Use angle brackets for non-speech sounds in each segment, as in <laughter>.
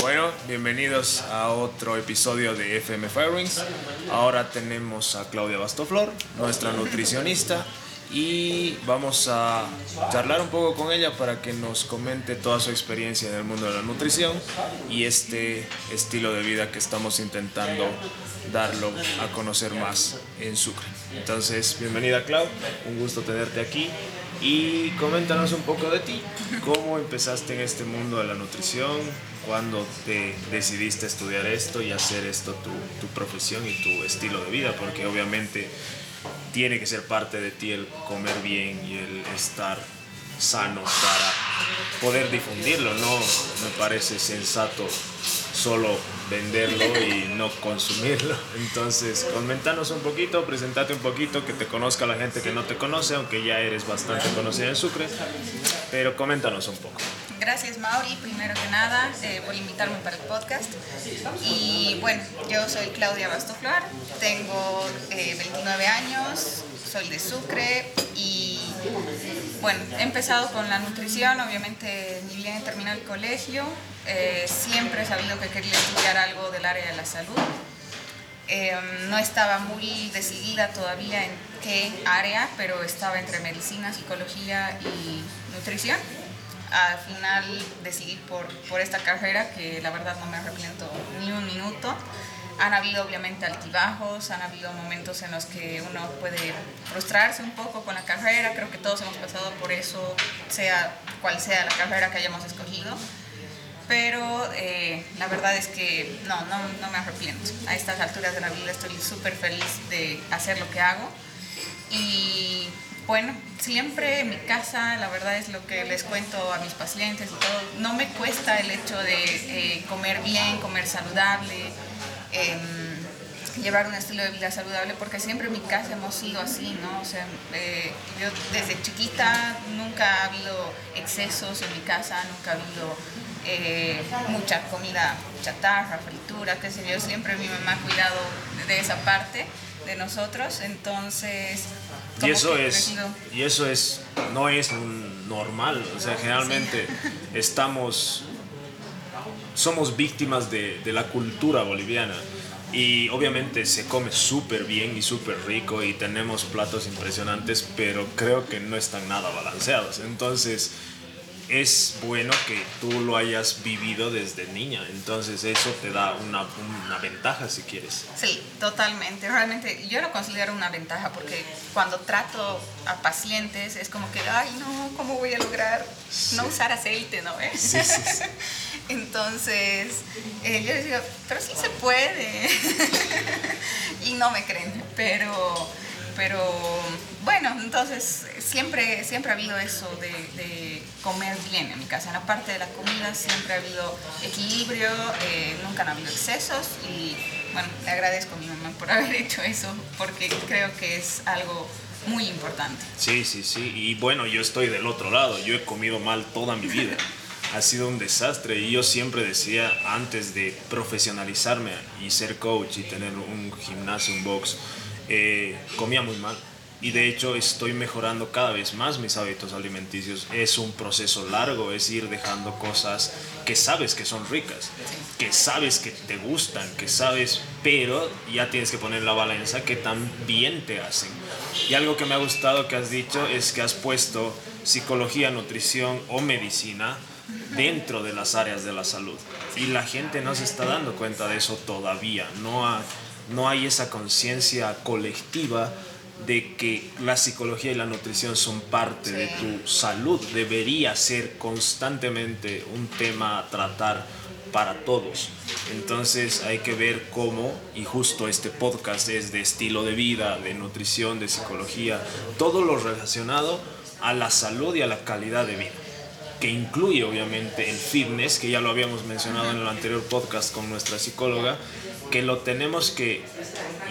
Bueno, bienvenidos a otro episodio de FM Firings. Ahora tenemos a Claudia Bastoflor, nuestra nutricionista, y vamos a charlar un poco con ella para que nos comente toda su experiencia en el mundo de la nutrición y este estilo de vida que estamos intentando darlo a conocer más en Sucre. Entonces, bienvenida Clau, un gusto tenerte aquí y coméntanos un poco de ti, cómo empezaste en este mundo de la nutrición, cuándo te decidiste estudiar esto y hacer esto tu, tu profesión y tu estilo de vida, porque obviamente tiene que ser parte de ti el comer bien y el estar sano para poder difundirlo, no me parece sensato solo venderlo y no consumirlo. Entonces, coméntanos un poquito, presentate un poquito, que te conozca la gente que no te conoce, aunque ya eres bastante conocida en Sucre, pero coméntanos un poco. Gracias Mauri, primero que nada, eh, por invitarme para el podcast. Y bueno, yo soy Claudia Bastoflor, tengo 29 eh, años, soy de Sucre y bueno, he empezado con la nutrición, obviamente ni bien he terminado el colegio, eh, siempre he sabido que quería estudiar algo del área de la salud. Em, no estaba muy decidida todavía en qué área, pero estaba entre medicina, psicología y nutrición. Al final decidí por, por esta carrera que la verdad no me arrepiento ni un minuto. Han habido obviamente altibajos, han habido momentos en los que uno puede frustrarse un poco con la carrera, creo que todos hemos pasado por eso, sea cual sea la carrera que hayamos escogido, pero eh, la verdad es que no, no, no, me arrepiento. A estas alturas de la vida estoy súper feliz de hacer lo que hago y bueno, siempre en mi casa, la verdad es lo que les cuento a mis pacientes y todo, no me cuesta el hecho de eh, comer bien, comer saludable llevar un estilo de vida saludable, porque siempre en mi casa hemos sido así, ¿no? O sea, eh, yo desde chiquita nunca ha habido excesos en mi casa, nunca ha habido eh, mucha comida chatarra, fritura, qué sé yo, siempre mi mamá ha cuidado de esa parte de nosotros, entonces... Y eso es, y eso es, no es normal, o sea, generalmente <laughs> estamos, somos víctimas de, de la cultura boliviana y obviamente se come súper bien y súper rico y tenemos platos impresionantes, pero creo que no están nada balanceados. Entonces es bueno que tú lo hayas vivido desde niña. Entonces eso te da una, una ventaja si quieres. Sí, totalmente. Realmente yo lo considero una ventaja porque cuando trato a pacientes es como que, ay, no, ¿cómo voy a lograr no usar aceite, no? Sí, sí. <laughs> Entonces, eh, yo les digo, pero sí se puede. <laughs> y no me creen, pero, pero bueno, entonces siempre, siempre ha habido eso de, comer bien en mi casa. En la parte de la comida siempre ha habido equilibrio, eh, nunca han habido excesos y bueno, le agradezco a mi mamá por <laughs> haber hecho eso porque creo que es algo muy importante. Sí, sí, sí. Y bueno, yo estoy del otro lado. Yo he comido mal toda mi vida. <laughs> ha sido un desastre y yo siempre decía antes de profesionalizarme y ser coach y tener un gimnasio, un box, eh, comía muy mal y de hecho estoy mejorando cada vez más mis hábitos alimenticios. Es un proceso largo, es ir dejando cosas que sabes que son ricas, que sabes que te gustan, que sabes, pero ya tienes que poner la balanza que también te hacen. Y algo que me ha gustado que has dicho es que has puesto psicología, nutrición o medicina dentro de las áreas de la salud. Y la gente no se está dando cuenta de eso todavía. No, no hay esa conciencia colectiva de que la psicología y la nutrición son parte de tu salud. Debería ser constantemente un tema a tratar para todos. Entonces hay que ver cómo, y justo este podcast es de estilo de vida, de nutrición, de psicología, todo lo relacionado a la salud y a la calidad de vida que incluye obviamente el fitness, que ya lo habíamos mencionado en el anterior podcast con nuestra psicóloga, que lo tenemos que,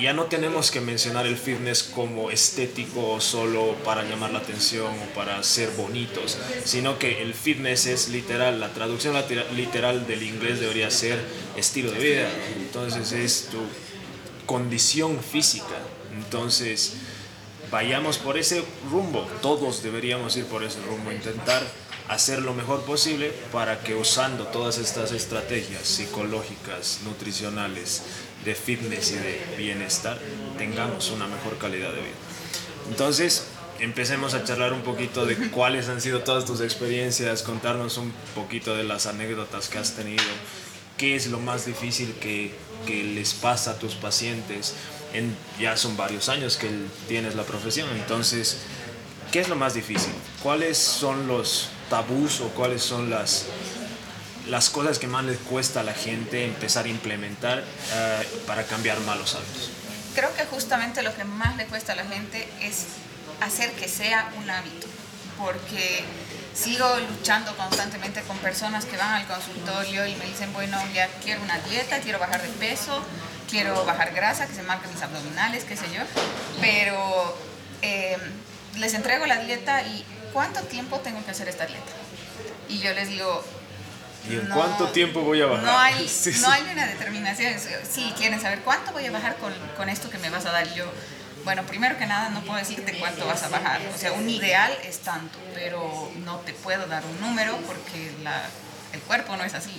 ya no tenemos que mencionar el fitness como estético solo para llamar la atención o para ser bonitos, sino que el fitness es literal, la traducción literal del inglés debería ser estilo de vida, entonces es tu condición física, entonces vayamos por ese rumbo, todos deberíamos ir por ese rumbo, intentar hacer lo mejor posible para que usando todas estas estrategias psicológicas, nutricionales, de fitness y de bienestar, tengamos una mejor calidad de vida. Entonces, empecemos a charlar un poquito de <laughs> cuáles han sido todas tus experiencias, contarnos un poquito de las anécdotas que has tenido, qué es lo más difícil que, que les pasa a tus pacientes. En, ya son varios años que tienes la profesión, entonces, ¿qué es lo más difícil? ¿Cuáles son los tabús o cuáles son las, las cosas que más les cuesta a la gente empezar a implementar eh, para cambiar malos hábitos? Creo que justamente lo que más le cuesta a la gente es hacer que sea un hábito, porque sigo luchando constantemente con personas que van al consultorio y me dicen, bueno, ya quiero una dieta, quiero bajar de peso, quiero bajar grasa, que se marquen mis abdominales, qué sé yo, pero eh, les entrego la dieta y ¿cuánto tiempo tengo que hacer esta dieta? Y yo les digo, ¿Y en cuánto tiempo voy a bajar? <laughs> No hay, no hay una determinación. Si quieren saber cuánto voy a bajar con, con esto que me vas a dar, yo bueno, primero que nada no puedo decirte cuánto vas a bajar. O sea, un ideal es tanto, pero no te puedo dar un número porque el cuerpo no es así.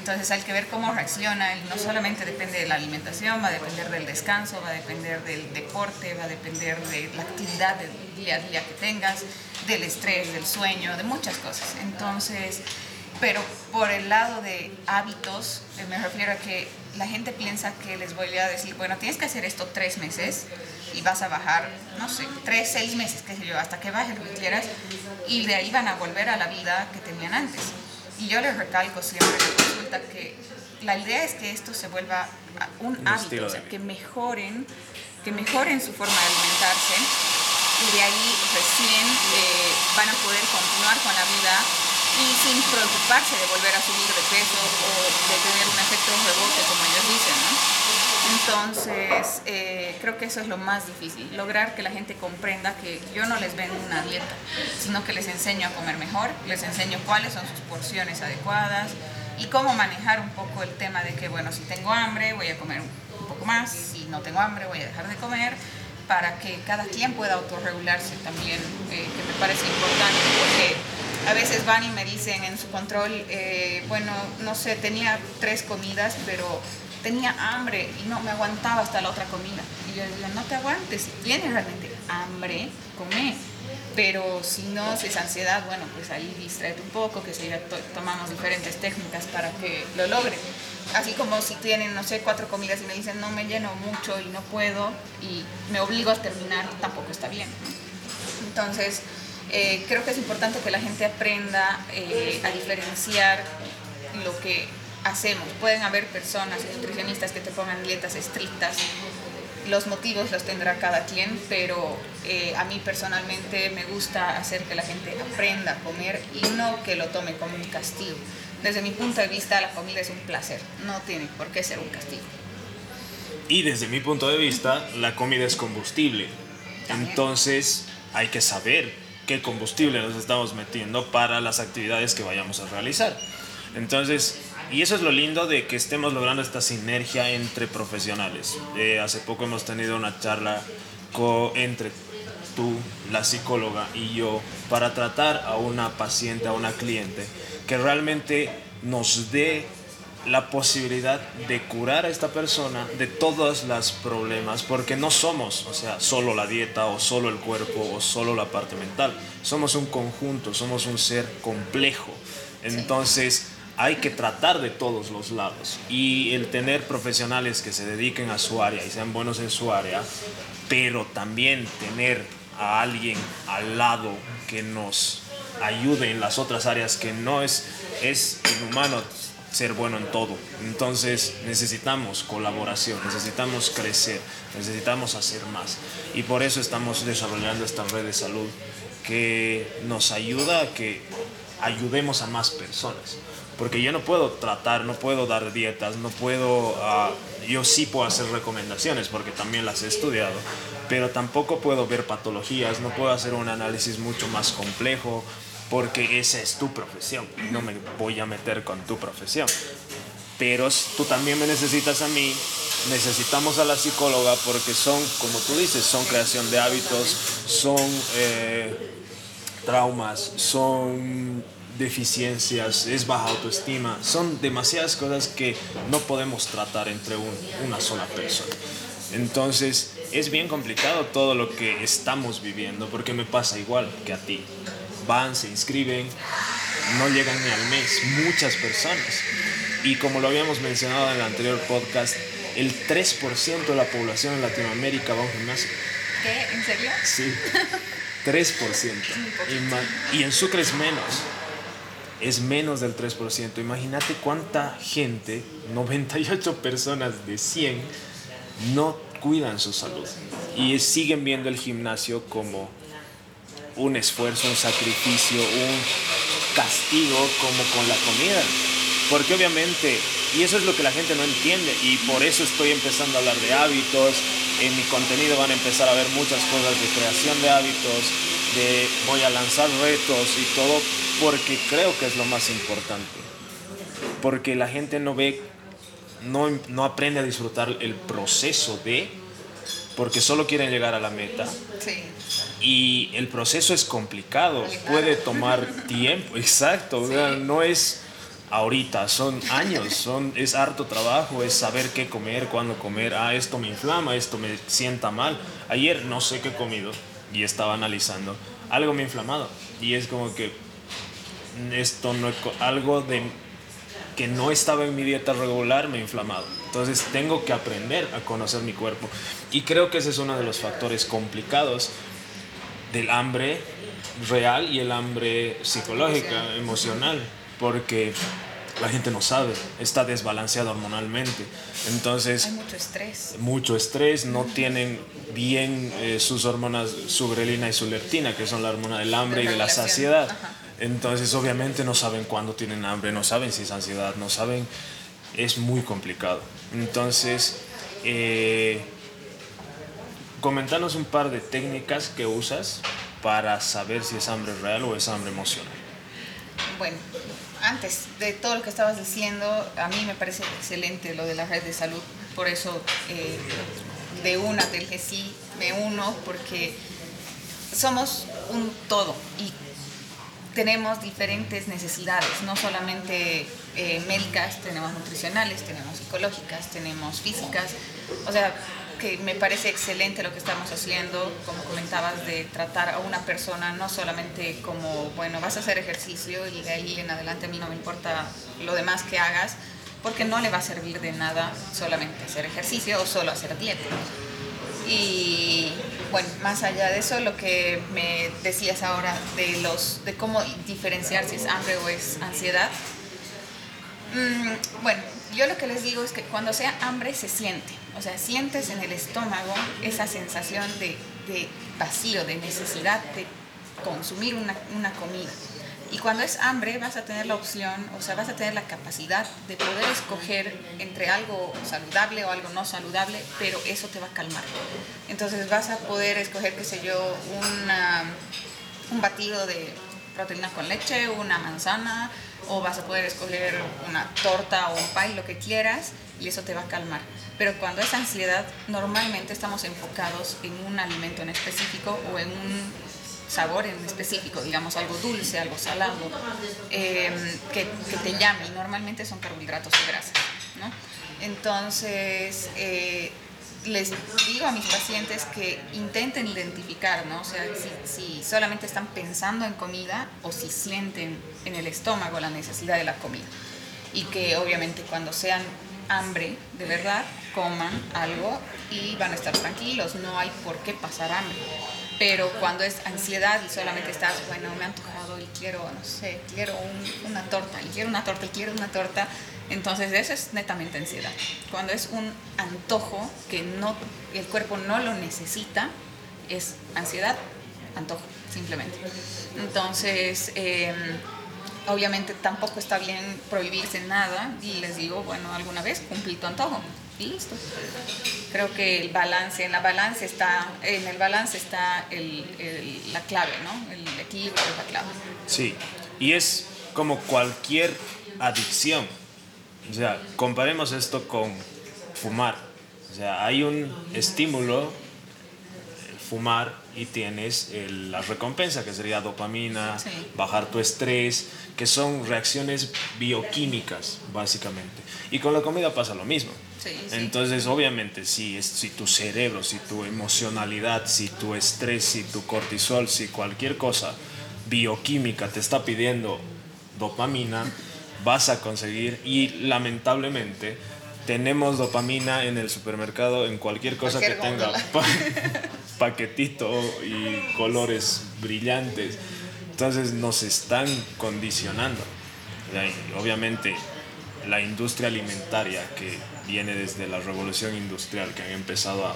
Entonces hay que ver cómo reacciona. No solamente depende de la alimentación, va a depender del descanso, va a depender del deporte, va a depender de la actividad del día a día que tengas, del estrés, del sueño, de muchas cosas. Entonces, pero por el lado de hábitos, eh, me refiero a que la gente piensa que les voy a decir, bueno, tienes que hacer esto tres meses y vas a bajar, no sé, tres, seis meses, qué sé yo, hasta que baje lo que quieras, y de ahí van a volver a la vida que tenían antes. Y yo les recalco siempre en la consulta que la idea es que esto se vuelva un, hábito, o sea, que mejoren, que mejoren su forma de alimentarse y de ahí recién eh, van a poder continuar con la vida y sin preocuparse de volver a subir de peso o de tener un efecto rebote, como ellos dicen, ¿no? Entonces, eh, creo que eso es lo más difícil, lograr que la gente comprenda que yo no les vendo una dieta, sino que les enseño a comer mejor, les enseño cuáles son sus porciones adecuadas y cómo manejar un poco el tema de que, bueno, si tengo hambre voy a comer un poco más, si no tengo hambre voy a dejar de comer, para que cada quien pueda autorregularse también, eh, que me parece importante, porque a veces van y me dicen en su control, eh, bueno, no sé, tenía tres comidas, pero tenía hambre y no me aguantaba hasta la otra comida. Y yo digo, no te aguantes, si tienes realmente hambre, come. Pero si no, si es ansiedad, bueno, pues ahí distraete un poco, que se tomamos diferentes técnicas para que lo logren. Así como si tienen, no sé, cuatro comidas y me dicen, no me lleno mucho y no puedo y me obligo a terminar, tampoco está bien. Entonces, eh, creo que es importante que la gente aprenda eh, a diferenciar lo que hacemos. Pueden haber personas, nutricionistas que te pongan dietas estrictas. Los motivos los tendrá cada quien, pero eh, a mí personalmente me gusta hacer que la gente aprenda a comer y no que lo tome como un castigo. Desde mi punto de vista, la comida es un placer, no tiene por qué ser un castigo. Y desde mi punto de vista, la comida es combustible. Entonces, hay que saber qué combustible nos estamos metiendo para las actividades que vayamos a realizar. Entonces, y eso es lo lindo de que estemos logrando esta sinergia entre profesionales. Eh, hace poco hemos tenido una charla entre tú, la psicóloga y yo para tratar a una paciente, a una cliente, que realmente nos dé la posibilidad de curar a esta persona de todos los problemas, porque no somos, o sea, solo la dieta o solo el cuerpo o solo la parte mental, somos un conjunto, somos un ser complejo. Entonces, hay que tratar de todos los lados y el tener profesionales que se dediquen a su área y sean buenos en su área, pero también tener a alguien al lado que nos ayude en las otras áreas que no es, es inhumano ser bueno en todo. Entonces necesitamos colaboración, necesitamos crecer, necesitamos hacer más. Y por eso estamos desarrollando esta red de salud que nos ayuda a que ayudemos a más personas porque yo no puedo tratar, no puedo dar dietas, no puedo, ah, yo sí puedo hacer recomendaciones porque también las he estudiado, pero tampoco puedo ver patologías, no puedo hacer un análisis mucho más complejo porque esa es tu profesión no me voy a meter con tu profesión. Pero tú también me necesitas a mí, necesitamos a la psicóloga porque son, como tú dices, son creación de hábitos, son eh, traumas, son deficiencias, es baja autoestima, son demasiadas cosas que no podemos tratar entre una sola persona. Entonces es bien complicado todo lo que estamos viviendo porque me pasa igual que a ti. Van, se inscriben, no llegan ni al mes, muchas personas. Y como lo habíamos mencionado en el anterior podcast, el 3% de la población en Latinoamérica va a un gimnasio. ¿Qué? ¿En serio? Sí, <laughs> 3%. y en Sucre es menos. Es menos del 3%. Imagínate cuánta gente, 98 personas de 100, no cuidan su salud. Y siguen viendo el gimnasio como un esfuerzo, un sacrificio, un castigo como con la comida. Porque obviamente, y eso es lo que la gente no entiende, y por eso estoy empezando a hablar de hábitos, en mi contenido van a empezar a ver muchas cosas de creación de hábitos, de voy a lanzar retos y todo, porque creo que es lo más importante. Porque la gente no ve, no, no aprende a disfrutar el proceso de, porque solo quieren llegar a la meta. Sí. Y el proceso es complicado, puede tomar tiempo, <laughs> exacto, no es ahorita, son años, son, es harto trabajo, es saber qué comer, cuándo comer, ah, esto me inflama, esto me sienta mal. Ayer no sé qué he comido y estaba analizando, algo me ha inflamado y es como que esto no algo de que no estaba en mi dieta regular me ha inflamado. Entonces tengo que aprender a conocer mi cuerpo y creo que ese es uno de los factores complicados del hambre real y el hambre psicológica, emocional porque la gente no sabe, está desbalanceada hormonalmente. Entonces... Hay mucho estrés. Mucho estrés, no tienen bien eh, sus hormonas, su grelina y su leptina, que son la hormona del hambre y de la saciedad. Entonces obviamente no saben cuándo tienen hambre, no saben si es ansiedad, no saben... Es muy complicado. Entonces, eh, comentanos un par de técnicas que usas para saber si es hambre real o es hambre emocional. Bueno, antes de todo lo que estabas diciendo, a mí me parece excelente lo de la red de salud, por eso eh, de una del sí me uno, porque somos un todo y tenemos diferentes necesidades, no solamente eh, médicas, tenemos nutricionales, tenemos psicológicas, tenemos físicas, o sea, que me parece excelente lo que estamos haciendo, como comentabas, de tratar a una persona no solamente como, bueno, vas a hacer ejercicio y de ahí en adelante a mí no me importa lo demás que hagas, porque no le va a servir de nada solamente hacer ejercicio o solo hacer dieta. Y bueno, más allá de eso, lo que me decías ahora de, los, de cómo diferenciar si es hambre o es ansiedad, mm, bueno, yo lo que les digo es que cuando sea hambre se siente, o sea, sientes en el estómago esa sensación de, vacío, de necesidad de consumir una, comida. Y cuando es hambre vas a tener la opción, o sea, vas a tener la capacidad de poder escoger entre algo saludable o algo no saludable, pero eso te va a calmar. Entonces vas a poder escoger, qué sé yo, un batido de proteína con leche, una manzana, o vas a poder escoger una torta o un pie, lo que quieras, y eso te va a calmar. Pero cuando es ansiedad, normalmente estamos enfocados en un alimento en específico o en un sabor en específico, digamos algo dulce, algo salado, em, que, te llame, y normalmente son carbohidratos y grasas. ¿no? Entonces, eh, les digo a mis pacientes que intenten identificar, ¿no? O sea, si, solamente están pensando en comida o si sienten en el estómago la necesidad de la comida. Y que obviamente cuando sean hambre, de verdad, coman algo y van a estar tranquilos, no hay por qué pasar hambre. Pero cuando es ansiedad y solamente estás, bueno, me ha antojado y quiero, no sé, quiero una torta, y quiero una torta, y quiero una torta, entonces eso es netamente ansiedad. Cuando es un antojo que no, el cuerpo no lo necesita, es ansiedad, antojo, simplemente. Entonces, em, obviamente tampoco está bien prohibirse nada y les digo, bueno, alguna vez cumplí tu antojo listo. Creo que el balance, en la balance está, en el balance está la clave, ¿no? El equilibrio es la clave. Sí, y es como cualquier adicción o sea, comparemos esto con fumar. O sea, hay un estímulo fumar y tienes el- la recompensa, que sería dopamina, Sí. bajar tu estrés, que son reacciones bioquímicas, básicamente. Y con la comida pasa lo mismo. Sí, sí. Entonces, obviamente, si, si tu cerebro, si tu emocionalidad, si tu estrés, si tu cortisol, si cualquier cosa bioquímica te está pidiendo dopamina, vas a conseguir y lamentablemente tenemos dopamina en el supermercado en cualquier cosa Cualquier que tenga pa- <laughs> paquetito y colores brillantes. Entonces nos están condicionando. Y obviamente la industria alimentaria que viene desde la revolución industrial, que han empezado a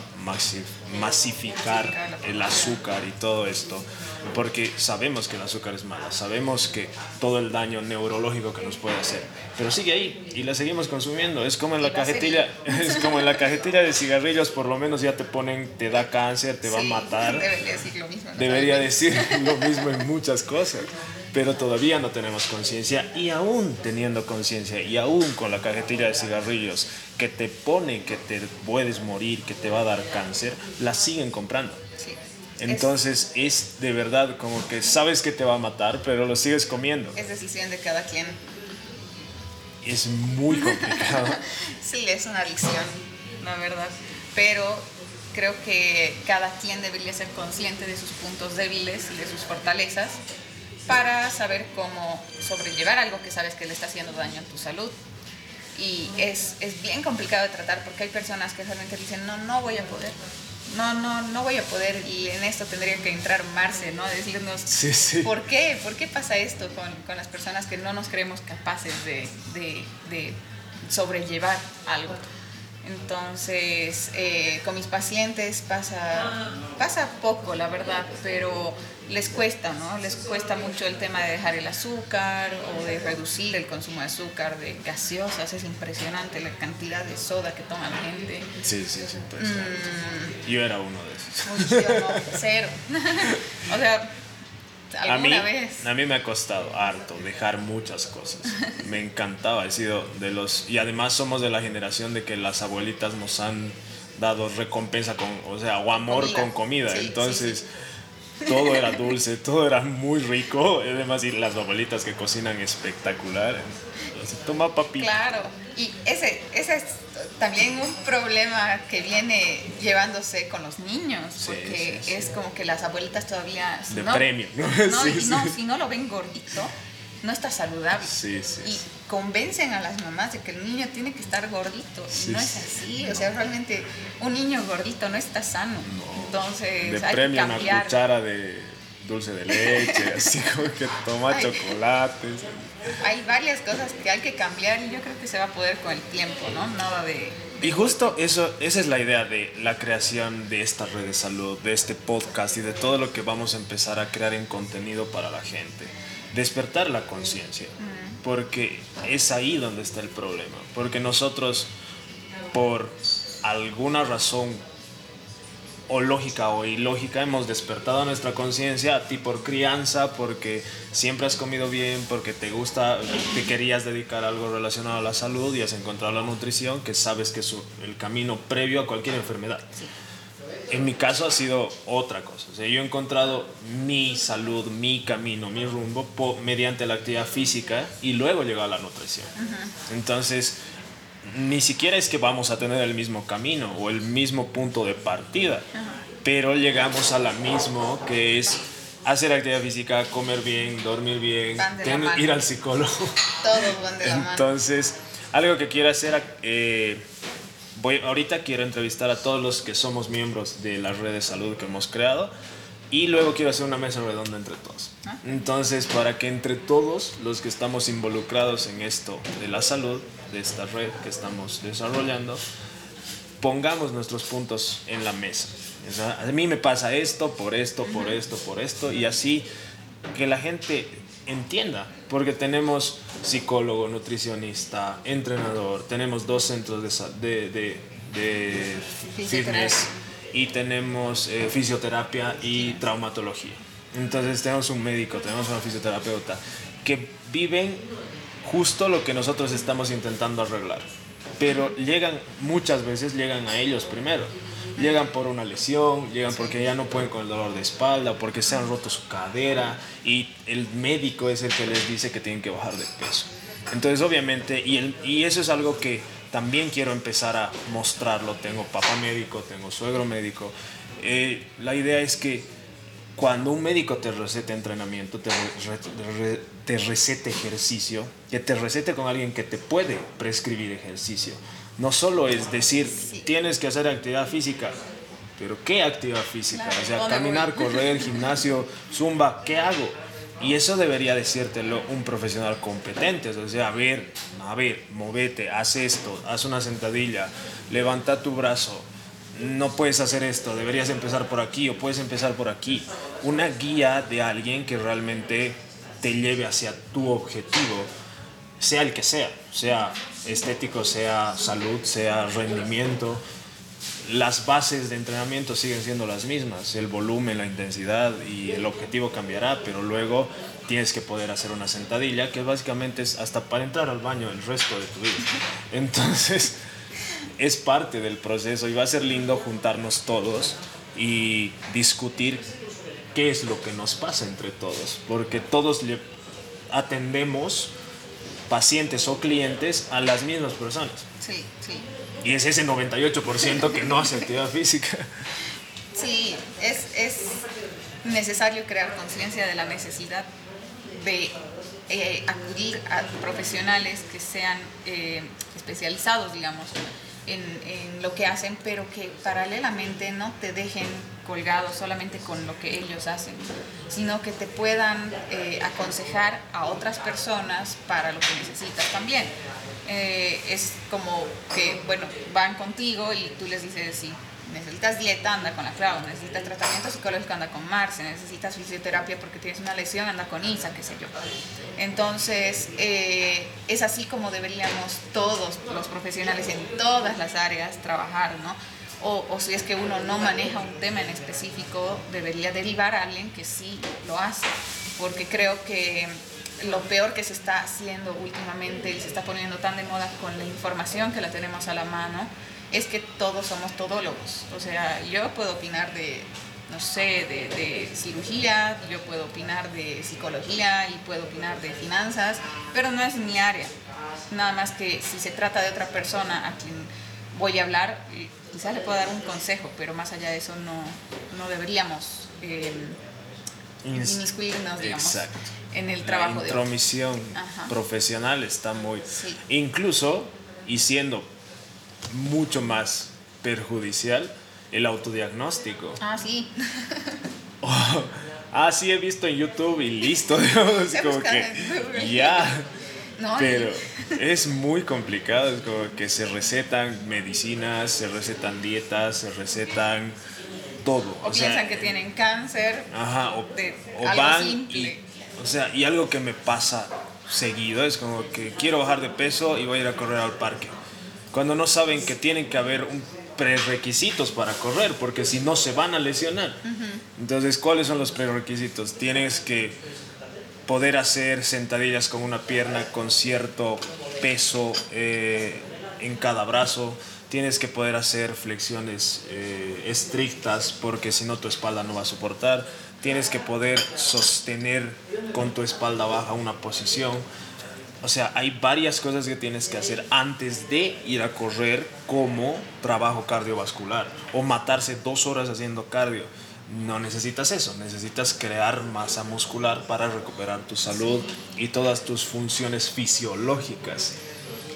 masificar el azúcar y todo esto, porque sabemos que el azúcar es mala, sabemos que todo el daño neurológico que nos puede hacer, pero sigue ahí y la seguimos consumiendo. Es como en la cajetilla, <laughs> es como en la cajetilla de cigarrillos, por lo menos ya te ponen, te da cáncer, te va a matar Debería decir lo mismo. ¿no? debería decir <laughs> lo mismo en muchas cosas, pero todavía no tenemos conciencia y aún teniendo conciencia y aún con la cajetilla de cigarrillos que te pone que te puedes morir, que te va a dar cáncer, la siguen comprando. Sí. Entonces es de verdad como que sabes que te va a matar, pero lo sigues comiendo. Es, es decisión de cada quien. Es muy complicado. <laughs> Sí, es una adicción, la verdad. Pero creo que cada quien debería ser consciente de sus puntos débiles y de sus fortalezas para saber cómo sobrellevar algo que sabes que le está haciendo daño a tu salud. Y es, es bien complicado de tratar porque hay personas que realmente dicen, no, no voy a poder. No, no, no voy a poder. Y en esto tendría que entrar Marce, ¿no? Decirnos, Sí, sí. ¿Por qué? ¿Por qué pasa esto con, con las personas que no nos creemos capaces de, de- de sobrellevar algo? Entonces, eh, con mis pacientes pasa, pasa poco, la verdad, pero les cuesta, ¿no? Les cuesta mucho el tema de dejar el azúcar o de reducir el consumo de azúcar, de gaseosas. Es impresionante la cantidad de soda que toma la gente. Sí, sí, sí. impresionante. Mm. Yo era uno de esos. Uy, yo no, cero. <laughs> o sea, A mí, vez. a mí me ha costado harto dejar muchas cosas. Me encantaba, he sido de los... Y además somos de la generación de que las abuelitas nos han dado recompensa con, o sea, o amor Comida. con comida. Sí, sí, Entonces, todo era dulce, todo era muy rico. Además, y las abuelitas que cocinan espectacular. Así, Toma papi. Claro, y ese, ese es también un problema que viene llevándose con los niños, Sí, porque sí, sí. es como que las abuelitas todavía... si De no- premio, <laughs> ¿no? No, si no lo ven gordito, no está saludable. Sí, sí, Y convencen a las mamás de que el niño tiene que estar gordito. Sí, y no es sí. así, o sea, realmente un niño gordito no está sano. Entonces, De hay que premio una cuchara de dulce de leche, <laughs> así como que toma chocolates. Hay varias cosas que hay que cambiar y yo creo que se va a poder con el tiempo, ¿no? Nada de... Y justo eso, esa es la idea de la creación de esta red de salud, de este podcast y de todo lo que vamos a empezar a crear en contenido para la gente. Despertar la conciencia, porque es ahí donde está el problema. Porque nosotros, por alguna razón o lógica o ilógica, hemos despertado nuestra conciencia a ti por crianza, porque siempre has comido bien, porque te gusta, te querías dedicar a algo relacionado a la salud y has encontrado la nutrición, que sabes que es el camino previo a cualquier enfermedad. En mi caso ha sido otra cosa. O sea, yo he encontrado mi salud, mi camino, mi rumbo po- mediante la actividad física y luego llegó a la nutrición. Entonces, ni siquiera es que vamos a tener el mismo camino o el mismo punto de partida, pero llegamos a la mismo que es hacer actividad física, comer bien, dormir bien, Van de la ten- mano. ir al psicólogo. Todos van de la mano. Entonces, algo que quiero hacer, eh, voy, ahorita quiero entrevistar a todos los que somos miembros de la red de salud que hemos creado y luego quiero hacer una mesa redonda entre todos. Ah. Entonces, para que entre todos los que estamos involucrados en esto de la salud, de esta red que estamos desarrollando, pongamos nuestros puntos en la mesa. A mí me pasa esto, por esto, por esto, por esto, y así que la gente entienda, porque tenemos psicólogo, nutricionista, entrenador, tenemos dos centros de, de, de, de fitness y tenemos eh, fisioterapia y traumatología. Entonces tenemos un médico, tenemos una fisioterapeuta que viven justo lo que nosotros estamos intentando arreglar. Pero llegan, muchas veces llegan a ellos primero. Llegan por una lesión, llegan porque ya no pueden con el dolor de espalda, porque se han roto su cadera y el médico es el que les dice que tienen que bajar de peso. Entonces, obviamente, y, el, y eso es algo que también quiero empezar a mostrarlo. Tengo papá médico, tengo suegro médico. Eh, la idea es que cuando un médico te recete entrenamiento, te, te recete ejercicio, que te recete con alguien que te puede prescribir ejercicio. No solo es decir, tienes que hacer actividad física, pero ¿qué actividad física? o sea, caminar, <laughs> correr, gimnasio, zumba, ¿qué hago? Y eso debería decírtelo un profesional competente. O sea, a ver, a ver, movete, haz esto, haz una sentadilla, levanta tu brazo, no puedes hacer esto, deberías empezar por aquí o puedes empezar por aquí. Una guía de alguien que realmente te lleve hacia tu objetivo, sea el que sea, sea estético, sea salud, sea rendimiento. Las bases de entrenamiento siguen siendo las mismas, el volumen, la intensidad y el objetivo cambiará, pero luego tienes que poder hacer una sentadilla, que básicamente es hasta para entrar al baño el resto de tu vida. Entonces, <laughs> es parte del proceso y va a ser lindo juntarnos todos y discutir qué es lo que nos pasa entre todos, porque todos le atendemos pacientes o clientes a las mismas personas. Sí, sí. Y es ese 98% que no hace actividad física. Sí, es, es necesario crear conciencia de la necesidad de eh, acudir a profesionales que sean eh, especializados, digamos, en, lo que hacen, pero que paralelamente no te dejen colgado solamente con lo que ellos hacen, sino que te puedan eh, aconsejar a otras personas para lo que necesitas también. Eh, es como que, bueno, van contigo y tú les dices, sí, necesitas dieta, anda con la Clau, necesitas tratamiento psicológico, anda con Marce, necesitas fisioterapia porque tienes una lesión, anda con Isa, qué sé yo. Entonces, eh, es así como deberíamos todos los profesionales en todas las áreas trabajar, ¿no? O, o, si es que uno no maneja un tema en específico, debería derivar a alguien que sí lo hace, porque creo que lo peor que se está haciendo últimamente y se está poniendo tan de moda con la información que la tenemos a la mano, es que todos somos todólogos. O sea, yo puedo opinar de, no sé, de, de, cirugía, yo puedo opinar de psicología y puedo opinar de finanzas, pero no es mi área. Nada más que si se trata de otra persona a quien voy a hablar, quizás le puedo dar un consejo, pero más allá de eso no, no deberíamos eh, inmiscuirnos, digamos, Exacto. en el trabajo. La intromisión profesional está muy... Sí. Incluso, y siendo mucho más perjudicial el autodiagnóstico. Ah, sí. <laughs> oh, ah, sí, he visto en YouTube y listo. <laughs> Digamos, como que ya. No, pero <laughs> es muy complicado, es como que se recetan medicinas, se recetan dietas, se recetan todo. O, o piensan sea, que tienen cáncer. Ajá, o, de o van y, o sea, y algo que me pasa seguido es como que quiero bajar de peso y voy a ir a correr al parque cuando no saben que tienen que haber un prerequisitos para correr, porque si no se van a lesionar. Entonces, ¿cuáles son los prerequisitos? Tienes que poder hacer sentadillas con una pierna con cierto peso eh, en cada brazo. Tienes que poder hacer flexiones eh, estrictas porque si no tu espalda no va a soportar. Tienes que poder sostener con tu espalda baja una posición o sea, hay varias cosas que tienes que hacer antes de ir a correr como trabajo cardiovascular o matarse dos horas haciendo cardio. No necesitas eso, necesitas crear masa muscular para recuperar tu salud y todas tus funciones fisiológicas.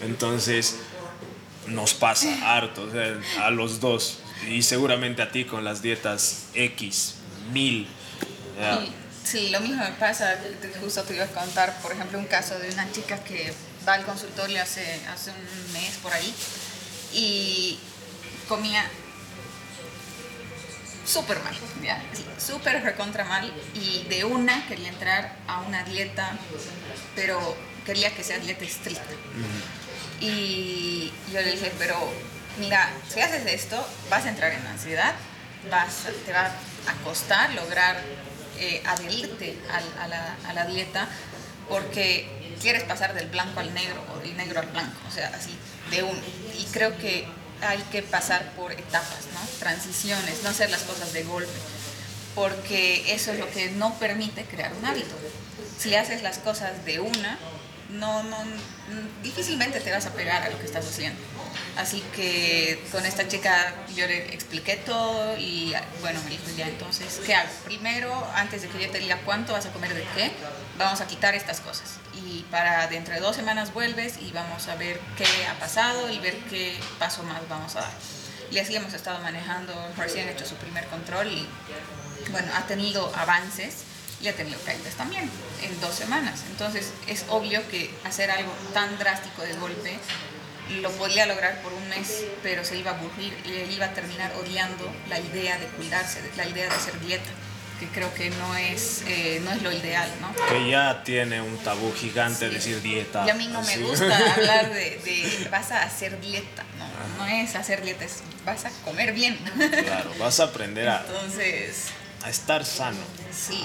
Entonces, nos pasa harto o sea, a los dos y seguramente a ti con las dietas X, mil. Sí, lo mismo me pasa. Justo te iba a contar, por ejemplo, un caso de una chica que va al consultorio hace, hace un mes por ahí y comía súper mal, ¿ya? súper recontra mal y de una quería entrar a una dieta, pero quería que sea dieta estricta. Y yo le dije, pero mira, si haces esto, vas a entrar en ansiedad, vas, te va a costar lograr eh, adherirte a, la, dieta porque quieres pasar del blanco al negro o del negro al blanco, o sea, así de uno. Y creo que hay que pasar por etapas, ¿no? Transiciones, no hacer las cosas de golpe, porque eso es lo que no permite crear un hábito. Si haces las cosas de una, no, no, difícilmente te vas a pegar a lo que estás haciendo. Así que con esta chica yo le expliqué todo y bueno, me dijo ya entonces, ¿qué hago? Primero, antes de que yo te diga cuánto vas a comer de qué, vamos a quitar estas cosas. Y para dentro de dos semanas vuelves y vamos a ver qué ha pasado y ver qué paso más vamos a dar. Y así hemos estado manejando, recién hecho su primer control y bueno, ha tenido avances y ha tenido caídas también en dos semanas. Entonces es obvio que hacer algo tan drástico de golpe lo podía lograr por un mes, pero se iba a aburrir y iba a terminar odiando la idea de cuidarse, la idea de hacer dieta que creo que no es, eh, no es lo ideal, ¿no? Que ya tiene un tabú gigante decir dieta. Y a mí no me gusta <laughs> hablar de, de, vas a hacer dieta, ¿no? No es hacer dieta, es vas a comer bien. Claro, vas a aprender a, Entonces, a estar sano. Sí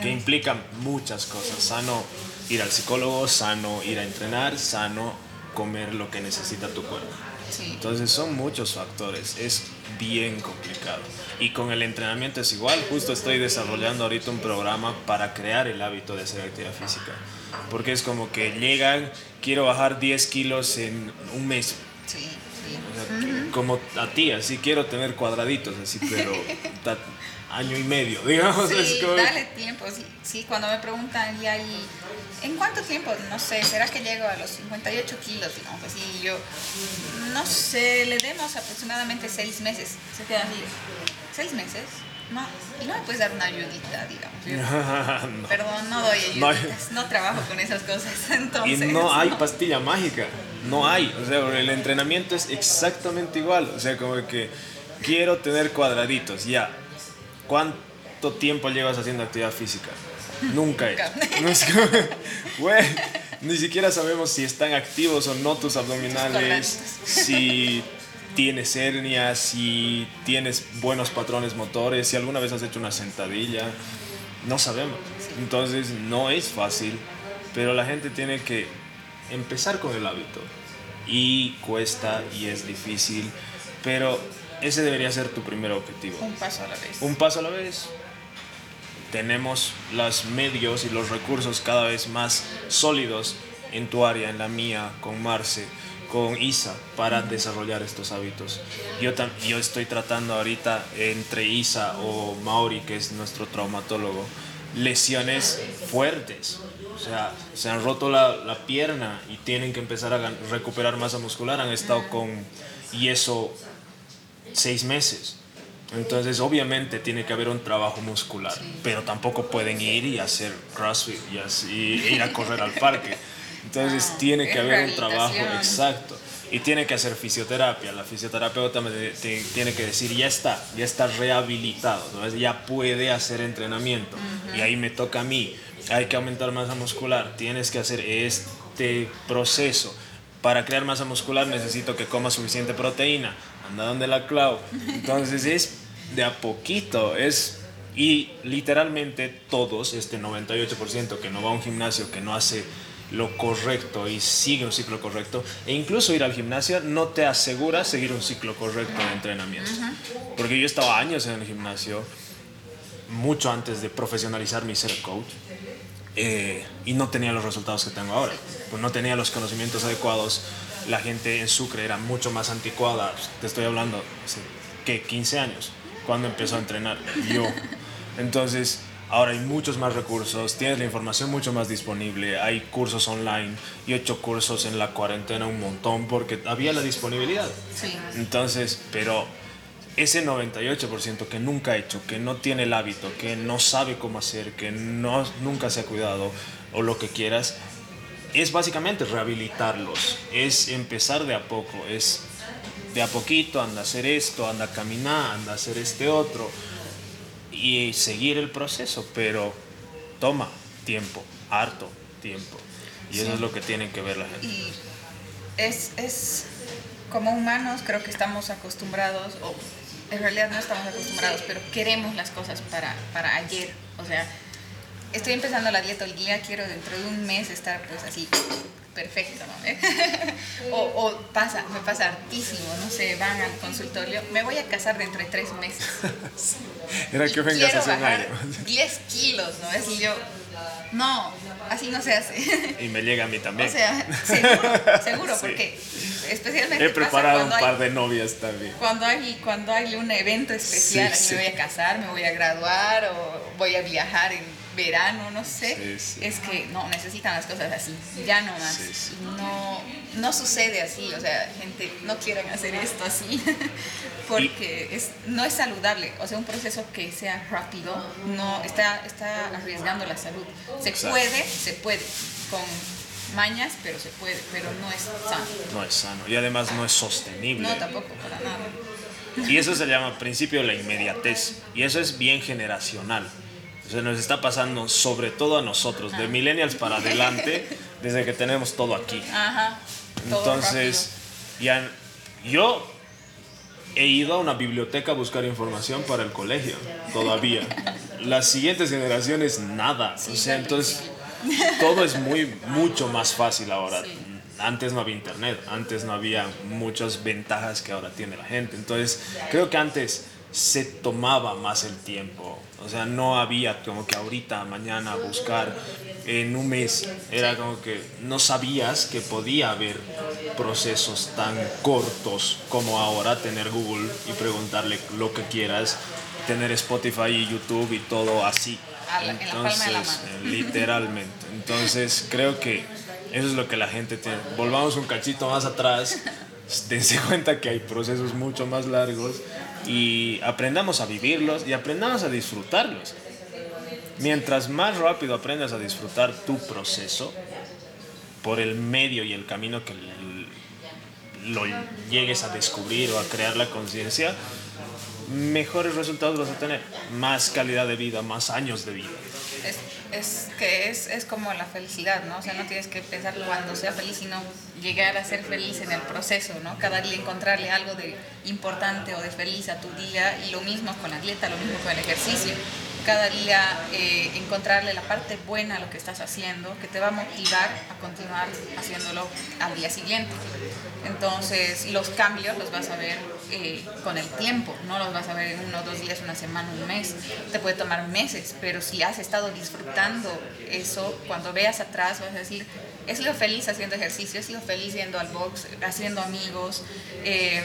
que implica muchas cosas. Sano ir al psicólogo, sano ir a entrenar, sano comer lo que necesita tu cuerpo. Entonces son muchos factores, es bien complicado. Y con el entrenamiento es igual, justo estoy desarrollando ahorita un programa para crear el hábito de hacer actividad física. Porque es como que llegan, quiero bajar 10 kilos en un mes. Sí, Como a ti, así quiero tener cuadraditos, así, pero <laughs> año y medio, <laughs> digamos. Sí, dale tiempo. Sí, cuando me preguntan, ¿y ahí, en cuánto tiempo? No sé, ¿será que llego a los 58 kilos? Digamos así, yo, no sé, le demos aproximadamente seis meses. Se queda así, ¿seis meses? No, y no me puedes dar una ayudita, digamos. <laughs> Perdón, no doy ayuditas, no, trabajo con esas cosas. <laughs> Entonces, y no hay pastilla mágica, no hay. O sea, el entrenamiento es exactamente igual. O sea, como que quiero tener cuadraditos, ya ¿Cuánto tiempo llevas haciendo actividad física? <laughs> Nunca he <laughs> ni siquiera sabemos si están activos o no tus abdominales, si tienes hernia, si tienes buenos patrones motores, si alguna vez has hecho una sentadilla. No sabemos. Entonces no es fácil, pero la gente tiene que empezar con el hábito. Y cuesta y es difícil, pero ese debería ser tu primer objetivo. Un paso a la vez. Un paso a la vez. Tenemos los medios y los recursos cada vez más sólidos en tu área, en la mía, con Marce, con Isa, para desarrollar estos hábitos. Yo, yo estoy tratando ahorita entre Isa o Mauri, que es nuestro traumatólogo, lesiones fuertes. O sea, se han roto la, la pierna y tienen que empezar a recuperar masa muscular. Han estado con yeso seis meses. Entonces, obviamente tiene que haber un trabajo muscular, pero tampoco pueden ir y hacer CrossFit y, así, ir a correr al parque. Entonces, tiene que haber un trabajo exacto y tiene que hacer fisioterapia. La fisioterapeuta me tiene que decir, ya está, ya está rehabilitado, ya puede hacer entrenamiento. Y ahí me toca a mí, hay que aumentar masa muscular, tienes que hacer este proceso. Para crear masa muscular necesito que coma suficiente proteína anda donde la Clau. <laughs> Entonces es de a poquito, es... Y literalmente todos, este 98% que no va a un gimnasio, que no hace lo correcto y sigue un ciclo correcto, e incluso ir al gimnasio no te asegura seguir un ciclo correcto de entrenamiento. Porque yo estaba años en el gimnasio, mucho antes de profesionalizar mi ser coach, eh, y no tenía los resultados que tengo ahora, pues no tenía los conocimientos adecuados la gente en Sucre era mucho más anticuada. Te estoy hablando, que 15 años, cuando empezó a entrenar yo. Entonces, ahora hay muchos más recursos, tienes la información mucho más disponible, hay cursos online. Yo he hecho cursos en la cuarentena un montón porque había la disponibilidad. Sí. Entonces, pero ese 98% que nunca ha hecho, que no tiene el hábito, que no sabe cómo hacer, que no, nunca se ha cuidado o lo que quieras, es básicamente rehabilitarlos, es empezar de a poco, es de a poquito, anda a hacer esto, anda a caminar, anda a hacer este otro y seguir el proceso, pero toma tiempo, harto tiempo. Y eso es lo que tienen que ver la gente. Y es, es, como humanos creo que estamos acostumbrados, o en realidad no estamos acostumbrados, pero queremos las cosas para, para ayer. O sea, estoy empezando la dieta hoy día, quiero dentro de un mes estar pues así perfecto, ¿no? <laughs> O, pasa, me pasa hartísimo, no sé, van al consultorio, me voy a casar dentro de tres meses. <laughs> Era que vengas hace un año. 10 kilos, ¿no? Es y yo, no, así no se hace. Y me llega a mí también. O sea, seguro, <laughs> seguro, porque especialmente. He preparado un par de novias también. Cuando hay, cuando hay un evento especial, me voy a casar, me voy a graduar o voy a viajar en verano, no sé. Es que no, necesitan las cosas así, ya no más. No, no sucede así, o sea, gente, no quieren hacer esto así, <laughs> porque es, no es saludable. O sea, un proceso que sea rápido no está, está arriesgando la salud. Se puede, se puede, con mañas, pero se puede, pero no es sano. No es sano y además no es sostenible. No, tampoco, para nada. Y eso se llama principio de la inmediatez. Y eso es bien generacional. Se nos está pasando sobre todo a nosotros, de millennials para <laughs> adelante, desde que tenemos todo aquí. Ajá. Entonces, ya, yo he ido a una biblioteca a buscar información para el colegio, todavía. <laughs> Las siguientes generaciones, nada. o sea, entonces, todo es <laughs> muy, mucho más fácil ahora. Antes no había internet, antes no había muchas ventajas que ahora tiene la gente. Entonces, creo que antes se tomaba más el tiempo. O sea, no había como que ahorita, mañana, buscar en un mes. Era como que no sabías que podía haber procesos tan cortos como ahora tener Google y preguntarle lo que quieras, tener Spotify y YouTube y todo así. Entonces, literalmente. Entonces, creo que eso es lo que la gente tiene. Volvamos un cachito más atrás. Dense cuenta que hay procesos mucho más largos y aprendamos a vivirlos y aprendamos a disfrutarlos. Mientras más rápido aprendas a disfrutar tu proceso por el medio y el camino que lo llegues a descubrir o a crear la conciencia, mejores resultados vas a tener, más calidad de vida, más años de vida. Es, que es, es, como la felicidad, ¿no? O sea, no tienes que pensar cuando sea feliz, sino llegar a ser feliz en el proceso, ¿no? Cada día encontrarle algo de importante o de feliz a tu día y lo mismo con la dieta, lo mismo con el ejercicio. Cada día eh, encontrarle la parte buena a lo que estás haciendo que te va a motivar a continuar haciéndolo al día siguiente. Entonces, los cambios los vas a ver eh, con el tiempo, no los vas a ver en uno, dos días, una semana, un mes. Te puede tomar meses, pero si has estado disfrutando eso, cuando veas atrás vas a decir, he sido feliz haciendo ejercicio, he sido feliz yendo al box, haciendo amigos, em,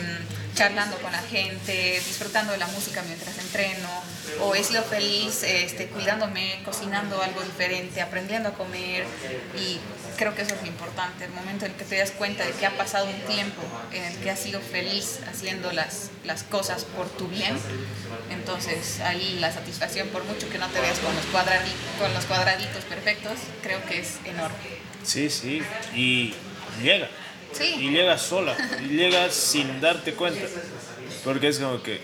charlando con la gente, disfrutando de la música mientras entreno, o he sido feliz este, cuidándome, cocinando algo diferente, aprendiendo a comer y creo que eso es lo importante, el momento en que te das cuenta de que ha pasado un tiempo en el que has sido feliz haciendo las, las cosas por tu bien, entonces ahí la satisfacción, por mucho que no te veas con los, cuadraditos, con los cuadraditos perfectos, creo que es enorme. Sí, sí, y llega. Sí. Y llega sola, y llega sin darte cuenta, porque es como que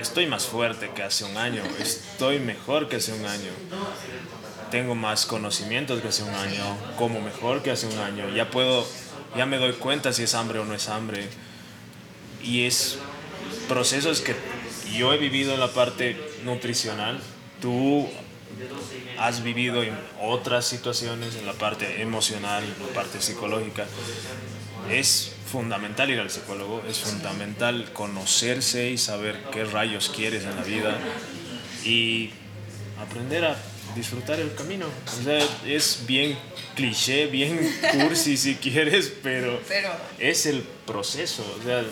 estoy más fuerte que hace un año, estoy mejor que hace un año tengo más conocimientos que hace un año, como mejor que hace un año, ya puedo, ya me doy cuenta si es hambre o no es hambre. Y es procesos que yo he vivido en la parte nutricional, tú has vivido en otras situaciones, en la parte emocional, en la parte psicológica. Es fundamental ir al psicólogo, es fundamental conocerse y saber qué rayos quieres en la vida y aprender a disfrutar el camino. O sea, es bien cliché, bien cursi si quieres, pero, es el proceso. O sea,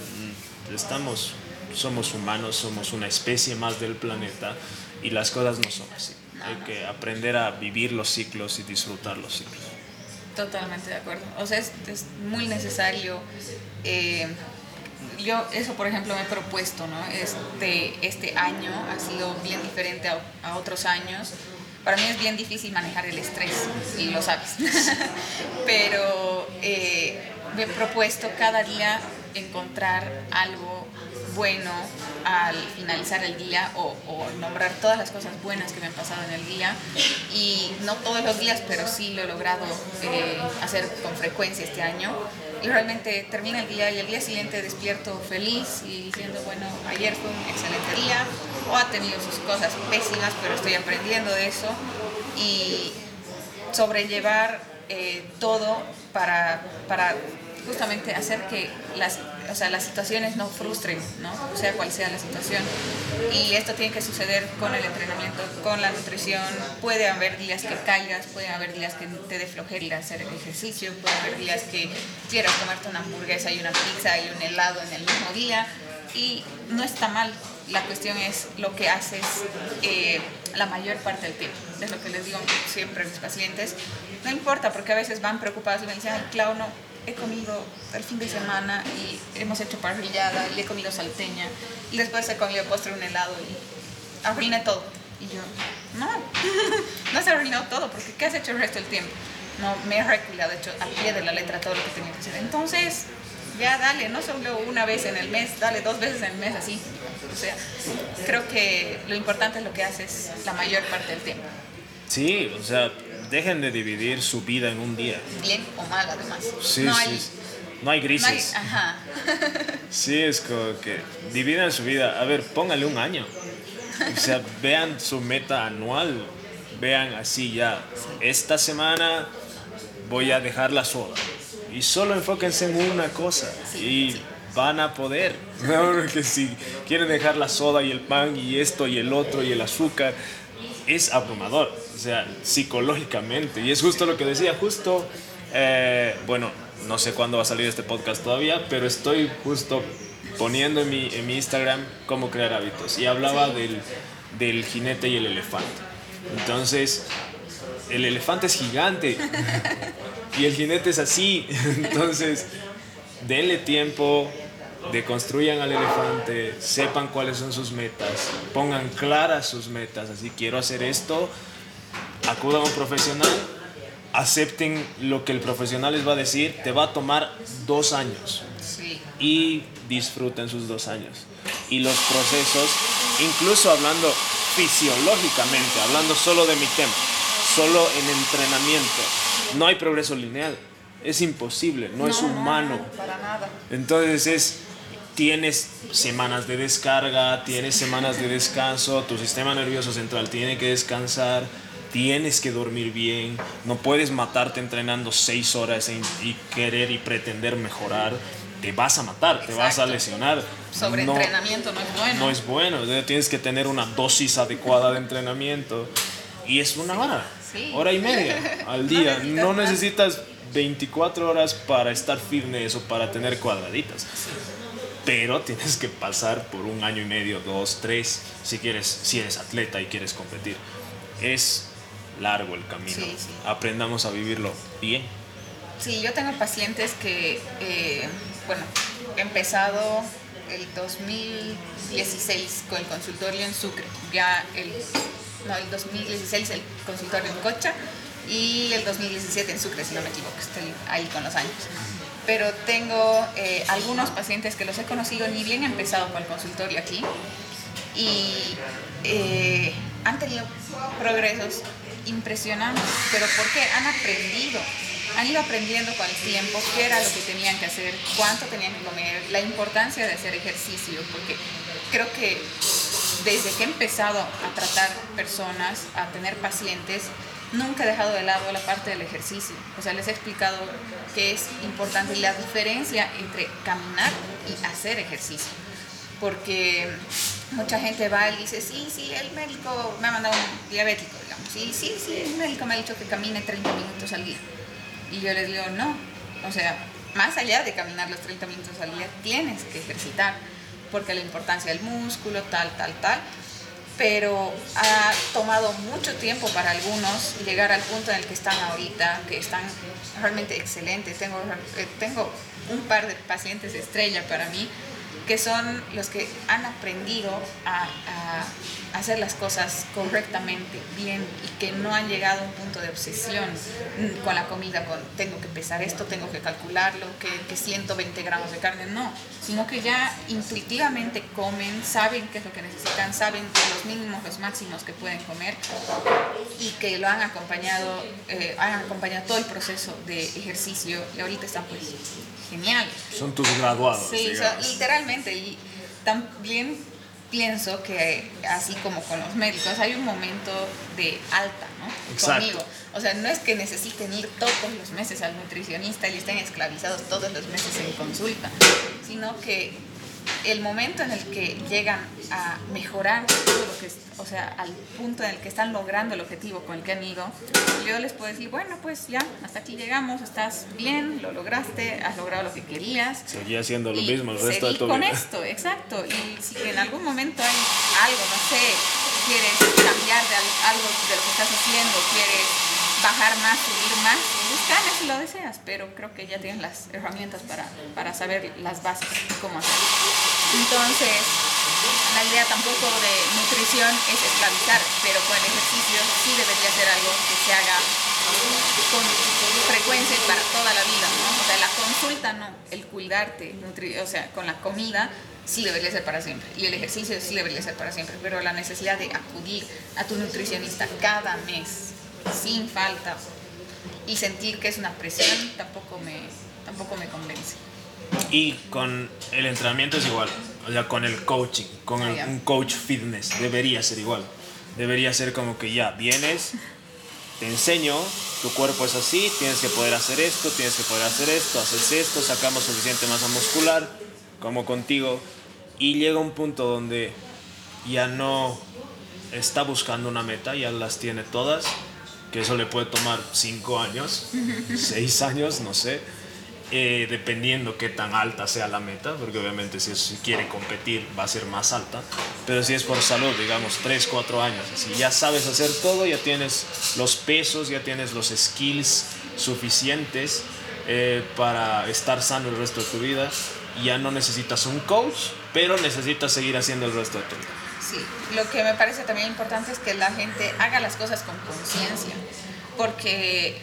estamos, somos humanos, somos una especie más del planeta y las cosas no son así. Hay que aprender a vivir los ciclos y disfrutar los ciclos. Totalmente de acuerdo. O sea, es, es muy necesario. Eh, yo eso, por ejemplo, me he propuesto, ¿no? Este, este año ha sido bien diferente a, a otros años para mí es bien difícil manejar el estrés, y lo sabes. <laughs> Pero eh, me he propuesto cada día encontrar algo bueno al finalizar el día o, nombrar todas las cosas buenas que me han pasado en el día. Y no todos los días pero sí lo he logrado eh, hacer con frecuencia este año. Y realmente termina el día y el día siguiente despierto feliz y diciendo bueno ayer fue un excelente día o ha tenido sus cosas pésimas pero estoy aprendiendo de eso y sobrellevar eh, todo para, para justamente hacer que las, o sea, las situaciones no frustren, ¿no? sea cual sea la situación. Y esto tiene que suceder con el entrenamiento, con la nutrición. Puede haber días que caigas, puede haber días que te dé flojera hacer ejercicio, puede haber días que quieras comerte una hamburguesa y una pizza y un helado en el mismo día. Y no está mal, la cuestión es lo que haces eh, la mayor parte del tiempo. Es lo que les digo siempre a mis pacientes. No importa, porque a veces van preocupados y me dicen, ay, Clau, no, he comido el fin de semana y hemos hecho parrillada y he comido salteña y después he comido postre un helado y arruiné todo. Y yo, no, <laughs> no se arruinado todo, porque ¿qué has hecho el resto del tiempo? No, me he reculado, he hecho al pie de la letra todo lo que tenía que hacer. Entonces, ya dale, no solo una vez en el mes, dale dos veces en el mes así. O sea, creo que lo importante es lo que haces la mayor parte del tiempo. Sí, o sea, dejen de dividir su vida en un día. Bien o mal, además. Sí, no Hay, no hay grises. ajá. <laughs> sí, es como que dividan su vida. A ver, póngale un año. O sea, <laughs> vean su meta anual. Vean así ya. Esta semana voy a dejar la soda y solo enfóquense en una cosa y van a poder. <laughs> Porque si quieren dejar la soda y el pan y esto y el otro y el azúcar, es abrumador, o sea, psicológicamente. Y es justo lo que decía, justo, eh, bueno, no sé cuándo va a salir este podcast todavía, pero estoy justo poniendo en mi, en mi Instagram cómo crear hábitos. Y hablaba del, del jinete y el elefante. Entonces, el elefante es gigante <laughs> y el jinete es así. <laughs> Entonces, denle tiempo, deconstruyan al elefante, sepan cuáles son sus metas, pongan claras sus metas, así quiero hacer esto, acudan a un profesional, acepten lo que el profesional les va a decir, te va a tomar dos años y disfruten sus dos años. Y los procesos, incluso hablando fisiológicamente, hablando solo de mi tema, solo en entrenamiento. No hay progreso lineal. Es imposible, no, es humano. para nada. Entonces es, tienes semanas de descarga, tienes semanas de descanso, tu sistema nervioso central tiene que descansar, tienes que dormir bien, no puedes matarte entrenando seis horas y, querer y pretender mejorar. Te vas a matar, te vas a lesionar. Sobre entrenamiento no es bueno. No es bueno, tienes que tener una dosis adecuada de entrenamiento y es una hora hora y media <laughs> al día. No necesitas, 24 horas para estar fitness o para tener cuadraditas. Pero tienes que pasar por un año y medio, dos, tres, si quieres, si eres atleta y quieres competir. Es largo el camino. Aprendamos a vivirlo bien. Sí, yo tengo pacientes que, eh, bueno, he empezado el 2016 con el consultorio en Sucre. Ya el no, el 2016 el consultorio en Cocha y el 2017 en Sucre, si no me equivoco, estoy ahí con los años. Pero tengo eh, algunos pacientes que los he conocido, ni bien empezado con el consultorio aquí, y eh, han tenido progresos impresionantes, pero porque han aprendido, han ido aprendiendo con el tiempo qué era lo que tenían que hacer, cuánto tenían que comer, la importancia de hacer ejercicio, porque creo que desde que he empezado a tratar personas, a tener pacientes, nunca he dejado de lado la parte del ejercicio. O sea, les he explicado que es importante la diferencia entre caminar y hacer ejercicio. Porque mucha gente va y dice, sí, sí, el médico me ha mandado un diabético, digamos. Sí, sí, sí, el médico me ha dicho que camine 30 minutos al día. Y yo les digo, no. O sea, más allá de caminar los 30 minutos al día, tienes que ejercitar porque la importancia del músculo, tal, tal, tal. Pero ha tomado mucho tiempo para algunos llegar al punto en el que están ahorita, que están realmente excelentes. Tengo, eh, tengo un par de pacientes estrella para mí que son los que han aprendido a, hacer las cosas correctamente, bien, y que no han llegado a un punto de obsesión con la comida, con tengo que pesar esto, tengo que calcularlo, que, que 120 gramos de carne, no, sino que ya intuitivamente comen, saben qué es lo que necesitan, saben los mínimos, los máximos que pueden comer y que lo han acompañado, eh, han acompañado todo el proceso de ejercicio y ahorita están pues genial. Son tus graduados. Sí, literalmente. Y también pienso que así como con los médicos hay un momento de alta, ¿no? Exacto. Conmigo. O sea, no es que necesiten ir todos los meses al nutricionista y estén esclavizados todos los meses en consulta, sino que el momento en el que llegan a mejorar todo lo que es, o sea, al punto en el que están logrando el objetivo con el que han ido, yo les puedo decir, bueno, pues ya, hasta aquí llegamos, estás bien, lo lograste, has logrado lo que querías. Seguí haciendo lo mismo el resto de tu con vida. esto, exacto. Y si en algún momento hay algo, no sé, quieres cambiar de al- algo de lo que estás haciendo, quieres bajar más, subir más, buscar si lo deseas, pero creo que ya tienes las herramientas para, para saber las bases y cómo hacerlo. Entonces, la idea tampoco de nutrición es esclavizar, pero con el ejercicio sí debería ser algo que se haga con frecuencia y para toda la vida, ¿no? O sea, la consulta no, el cuidarte, nutri- o sea, con la comida sí debería ser para siempre y el ejercicio sí debería ser para siempre, pero la necesidad de acudir a tu nutricionista cada mes, sin falta, y sentir que es una presión tampoco me, tampoco me convence. Y con el entrenamiento es igual, o sea, con el coaching, con el- un coach fitness, debería ser igual. Debería ser como que ya vienes, te enseño, tu cuerpo es así, tienes que poder hacer esto, tienes que poder hacer esto, haces esto, sacamos suficiente masa muscular, como contigo, y llega un punto donde ya no está buscando una meta, ya las tiene todas, que eso le puede tomar 5 años, 6 años, no sé, eh, dependiendo qué tan alta sea la meta, porque obviamente si, es- si quiere competir va a ser más alta, pero si es por salud, digamos 3, 4 años, si ya sabes hacer todo, ya tienes los pesos, ya tienes los skills suficientes eh, para estar sano el resto de tu vida, ya no necesitas un coach, pero necesitas seguir haciendo el resto de tu vida. Sí, lo que me parece también importante es que la gente haga las cosas con conciencia, porque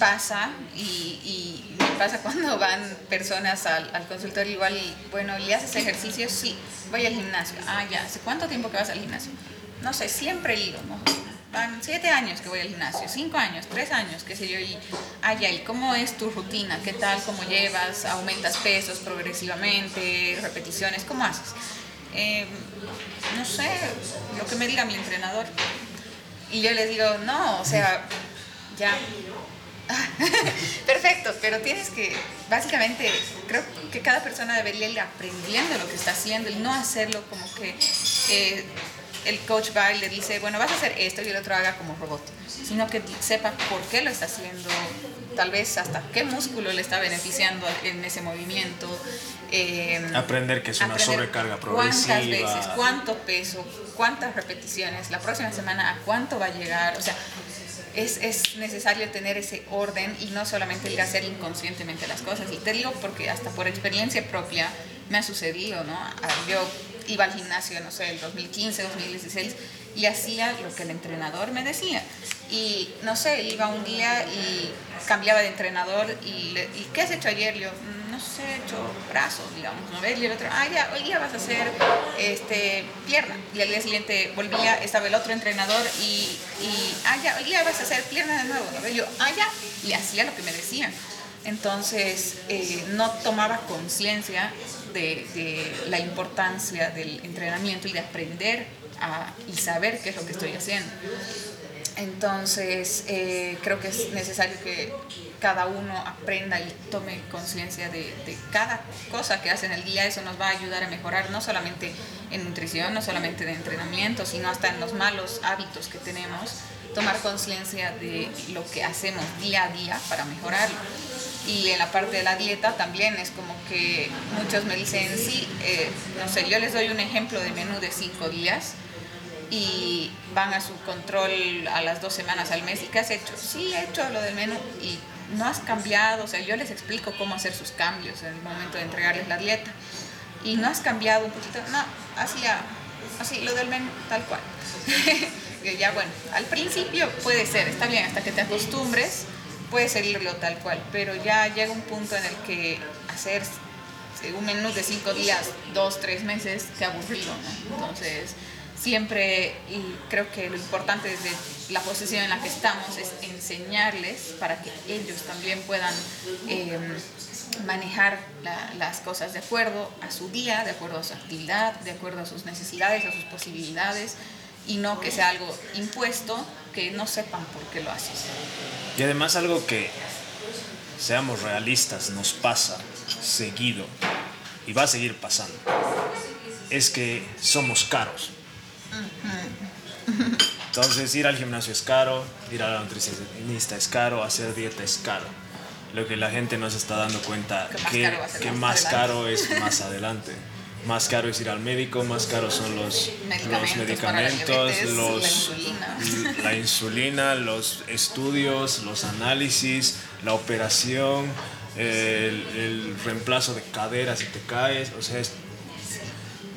pasa y, y pasa <laughs> cuando van personas al, al consultorio igual y bueno, ¿y haces ejercicio? Sí, voy al gimnasio. Ah, ya, ¿hace cuánto tiempo que vas al gimnasio? No sé, siempre ido, ¿no? Van siete años que voy al gimnasio, cinco años, tres años, qué sé yo, y, ah, ya, ¿y cómo es tu rutina? ¿Qué tal? ¿Cómo llevas? ¿Aumentas pesos progresivamente? ¿Repeticiones? ¿Cómo haces? Eh, no sé, lo que me diga mi entrenador. Y yo les digo, no, o sea, ya. <laughs> Perfecto, pero tienes que, básicamente, creo que cada persona debería ir aprendiendo lo que está haciendo y no hacerlo como que eh, el coach va y le dice, bueno, vas a hacer esto y el otro haga como robot, sino que sepa por qué lo está haciendo, tal vez hasta qué músculo le está beneficiando en ese movimiento. eh, Aprender que es una sobrecarga ¿Cuántas progresiva. veces? ¿Cuánto peso? ¿Cuántas repeticiones? La próxima semana, ¿a cuánto va a llegar? O sea, es, es necesario tener ese orden y no solamente ir a hacer inconscientemente las cosas. Y te digo porque hasta por experiencia propia me ha sucedido, ¿no? Ah, Yo iba al gimnasio, no sé, el 2015, 2016 y hacía lo que el entrenador me decía. Y no sé, iba un día y cambiaba de entrenador y, le- ¿y qué has hecho ayer? Yo, "Mm, no sé, he hecho brazos, digamos, ¿no ves? Y el otro, ah, ya, hoy día vas a hacer este, pierna. Y al día siguiente volvía, estaba el otro entrenador y, y, ah, hoy día vas a hacer pierna de nuevo, ¿no ves? Yo, ah, ya, y hacía lo que me decían. Entonces, eh, no tomaba conciencia de, la importancia del entrenamiento y de aprender a- y saber qué es lo que estoy haciendo. Entonces, eh, creo que es necesario que cada uno aprenda y tome conciencia de, de cada cosa que hace en el día. Eso nos va a ayudar a mejorar no solamente en nutrición, no solamente de entrenamiento, sino hasta en los malos hábitos que tenemos. Tomar conciencia de lo que hacemos día a día para mejorarlo. Y en la parte de la dieta también es como que muchos me dicen, sí, eh, no sé, yo les doy un ejemplo de menú de cinco días y van a su control a las dos semanas al mes. ¿Y qué has hecho? Sí, he hecho lo del menú y no has cambiado. O sea, yo les explico cómo hacer sus cambios en el momento de entregarles la dieta. Y no has cambiado un poquito. No, así, ya, así lo del menú, tal cual. <laughs> Ya bueno, al principio puede ser, está bien, hasta que te acostumbres, puede seguirlo tal cual. Pero ya llega un punto en el que hacer un menú de cinco días, dos, tres meses, qué aburrido, ¿no? Entonces, siempre, y creo que lo importante desde la posición en la que estamos es enseñarles para que ellos también puedan eh, manejar las cosas de acuerdo a su día, de acuerdo a su actividad, de acuerdo a sus necesidades, a sus posibilidades, y no que sea algo impuesto que no sepan por qué lo haces. Y además algo que, seamos realistas, nos pasa seguido y va a seguir pasando, es que somos caros. Entonces ir al gimnasio es caro, ir a la nutricionista es caro, hacer dieta es caro. Lo que la gente no se está dando cuenta que, que más caro es más adelante más caro es ir al médico, más caros son los medicamentos, los, medicamentos, los la, insulina. <laughs> la insulina, los estudios, los análisis, la operación, el, reemplazo de cadera si te caes, o sea, es,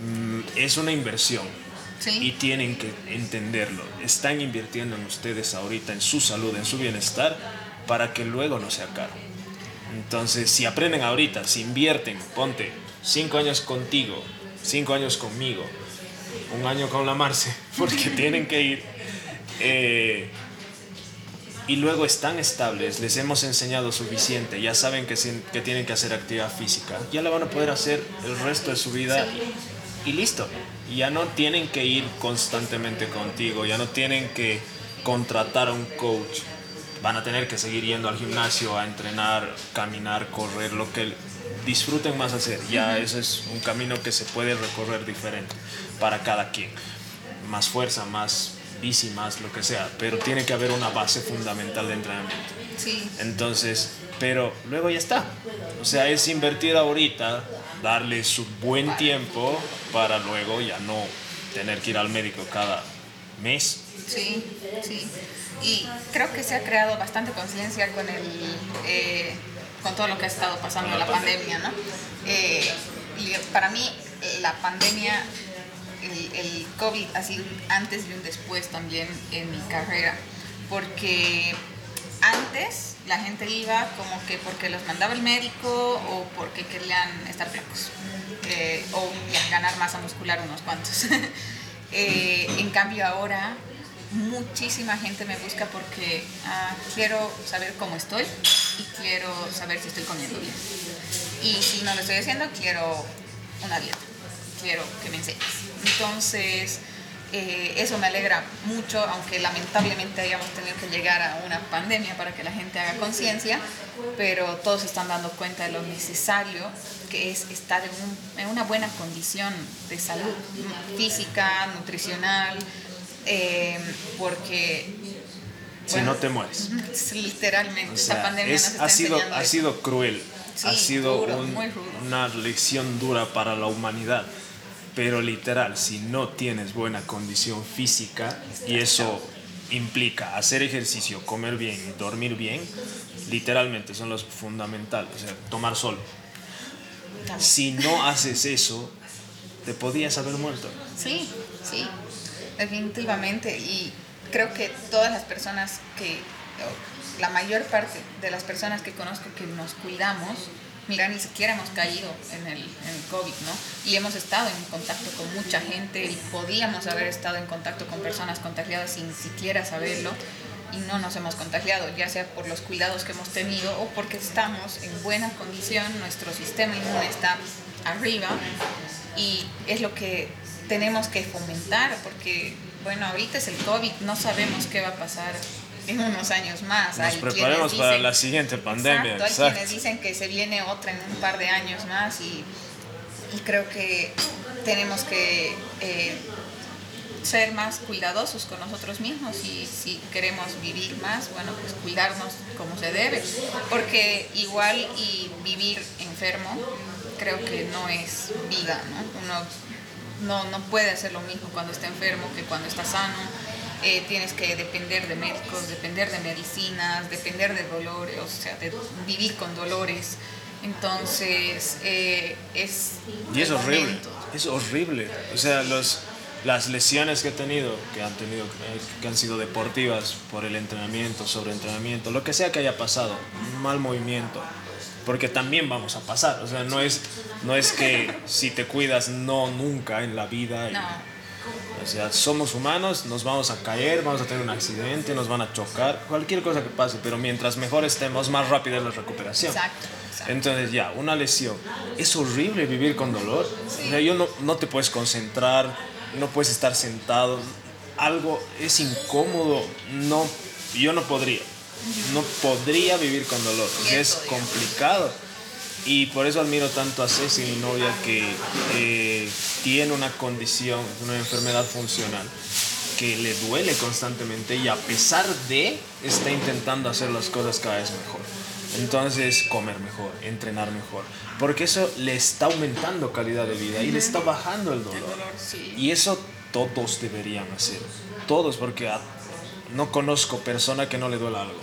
mm, es una inversión. Y tienen que entenderlo. Están invirtiendo en ustedes ahorita, en su salud, en su bienestar, para que luego no sea caro. Entonces, si aprenden ahorita, si invierten, ponte cinco años contigo, cinco años conmigo, un año con la Marce, <laughs> porque tienen que ir. Eh, y luego están estables, les hemos enseñado suficiente, ya saben que, que tienen que hacer actividad física, ya la van a poder hacer el resto de su vida y listo. Ya no tienen que ir constantemente contigo, ya no tienen que contratar a un coach, van a tener que seguir yendo al gimnasio a entrenar, caminar, correr, lo que disfruten más hacer. Ya eso es un camino que se puede recorrer diferente para cada quien. Más fuerza, más bici, más lo que sea, pero tiene que haber una base fundamental de entrenamiento. Sí. Entonces, pero luego ya está. O sea, es invertir ahorita, darle su buen tiempo para luego ya no tener que ir al médico cada mes. Sí, sí. Y creo que se ha creado bastante conciencia con el... Eh, con todo lo que ha estado pasando la, pandemia, ¿no? Eh, para mí, la pandemia, el, el, COVID ha sido antes y un después también en mi carrera, porque antes la gente iba como que porque los mandaba el médico o porque querían estar flacos eh, o ganar masa muscular unos cuantos. <laughs> Eh, en cambio ahora muchísima gente me busca porque ah, quiero saber cómo estoy y quiero saber si estoy comiendo bien. Y si no lo estoy haciendo, quiero una dieta, quiero que me enseñes. Entonces, eh, eso me alegra mucho, aunque lamentablemente hayamos tenido que llegar a una pandemia para que la gente haga conciencia, pero todos están dando cuenta de lo necesario que es estar en, en una buena condición de salud física, nutricional, eh, porque... Si no te mueres. Literalmente, esta pandemia ha, sido, ha sido cruel, ha sido una lección dura para la humanidad. Pero literal, si no tienes buena condición física y eso implica hacer ejercicio, comer bien dormir bien, literalmente son los fundamentales, o sea, tomar sol. Si no haces eso, te podías haber muerto. Sí, sí definitivamente. Y creo que todas las personas que, la mayor parte de las personas que conozco que nos cuidamos, mira, ni siquiera hemos caído en el, COVID, ¿no? Y hemos estado en contacto con mucha gente y podíamos haber estado en contacto con personas contagiadas sin siquiera saberlo y no nos hemos contagiado, ya sea por los cuidados que hemos tenido o porque estamos en buena condición, nuestro sistema inmune está arriba y es lo que tenemos que fomentar, porque, bueno, ahorita es el COVID, no sabemos qué va a pasar en unos años más. Nos preparemos para la siguiente pandemia. Exacto, hay quienes dicen que se viene otra en un par de años más y, creo que tenemos que eh, ser más cuidadosos con nosotros mismos y si queremos vivir más, bueno, pues cuidarnos como se debe, porque igual y vivir enfermo creo que no es vida, ¿no? Uno no, no puede hacer lo mismo cuando está enfermo que cuando está sano. Eh, tienes que depender de médicos, depender de medicinas, depender de dolores, o sea, de vivir con dolores. Entonces, eh, es... Y es horrible, es horrible. O sea, los, las lesiones que he tenido, que han, tenido, que han sido deportivas por el entrenamiento, sobreentrenamiento, lo que sea que haya pasado, mal movimiento, porque también vamos a pasar, o sea, no es, no es que si te cuidas no nunca en la vida. O sea, somos humanos, nos vamos a caer, vamos a tener un accidente, nos van a chocar, cualquier cosa que pase, pero mientras mejor estemos, más rápida es la recuperación. Exacto. Entonces ya, una lesión. Es horrible vivir con dolor. O sea, yo no, no te puedes concentrar, no puedes estar sentado. Algo es incómodo. No, yo no podría. No podría vivir con dolor. es complicado. Y por eso admiro tanto a Ceci, mi novia, que eh, tiene una condición, una enfermedad funcional que le duele constantemente y a pesar de está intentando hacer las cosas cada vez mejor. Entonces, comer mejor, entrenar mejor, porque eso le está aumentando calidad de vida y le está bajando el dolor. Y eso todos deberían hacer, todos, porque no conozco persona que no le duela algo.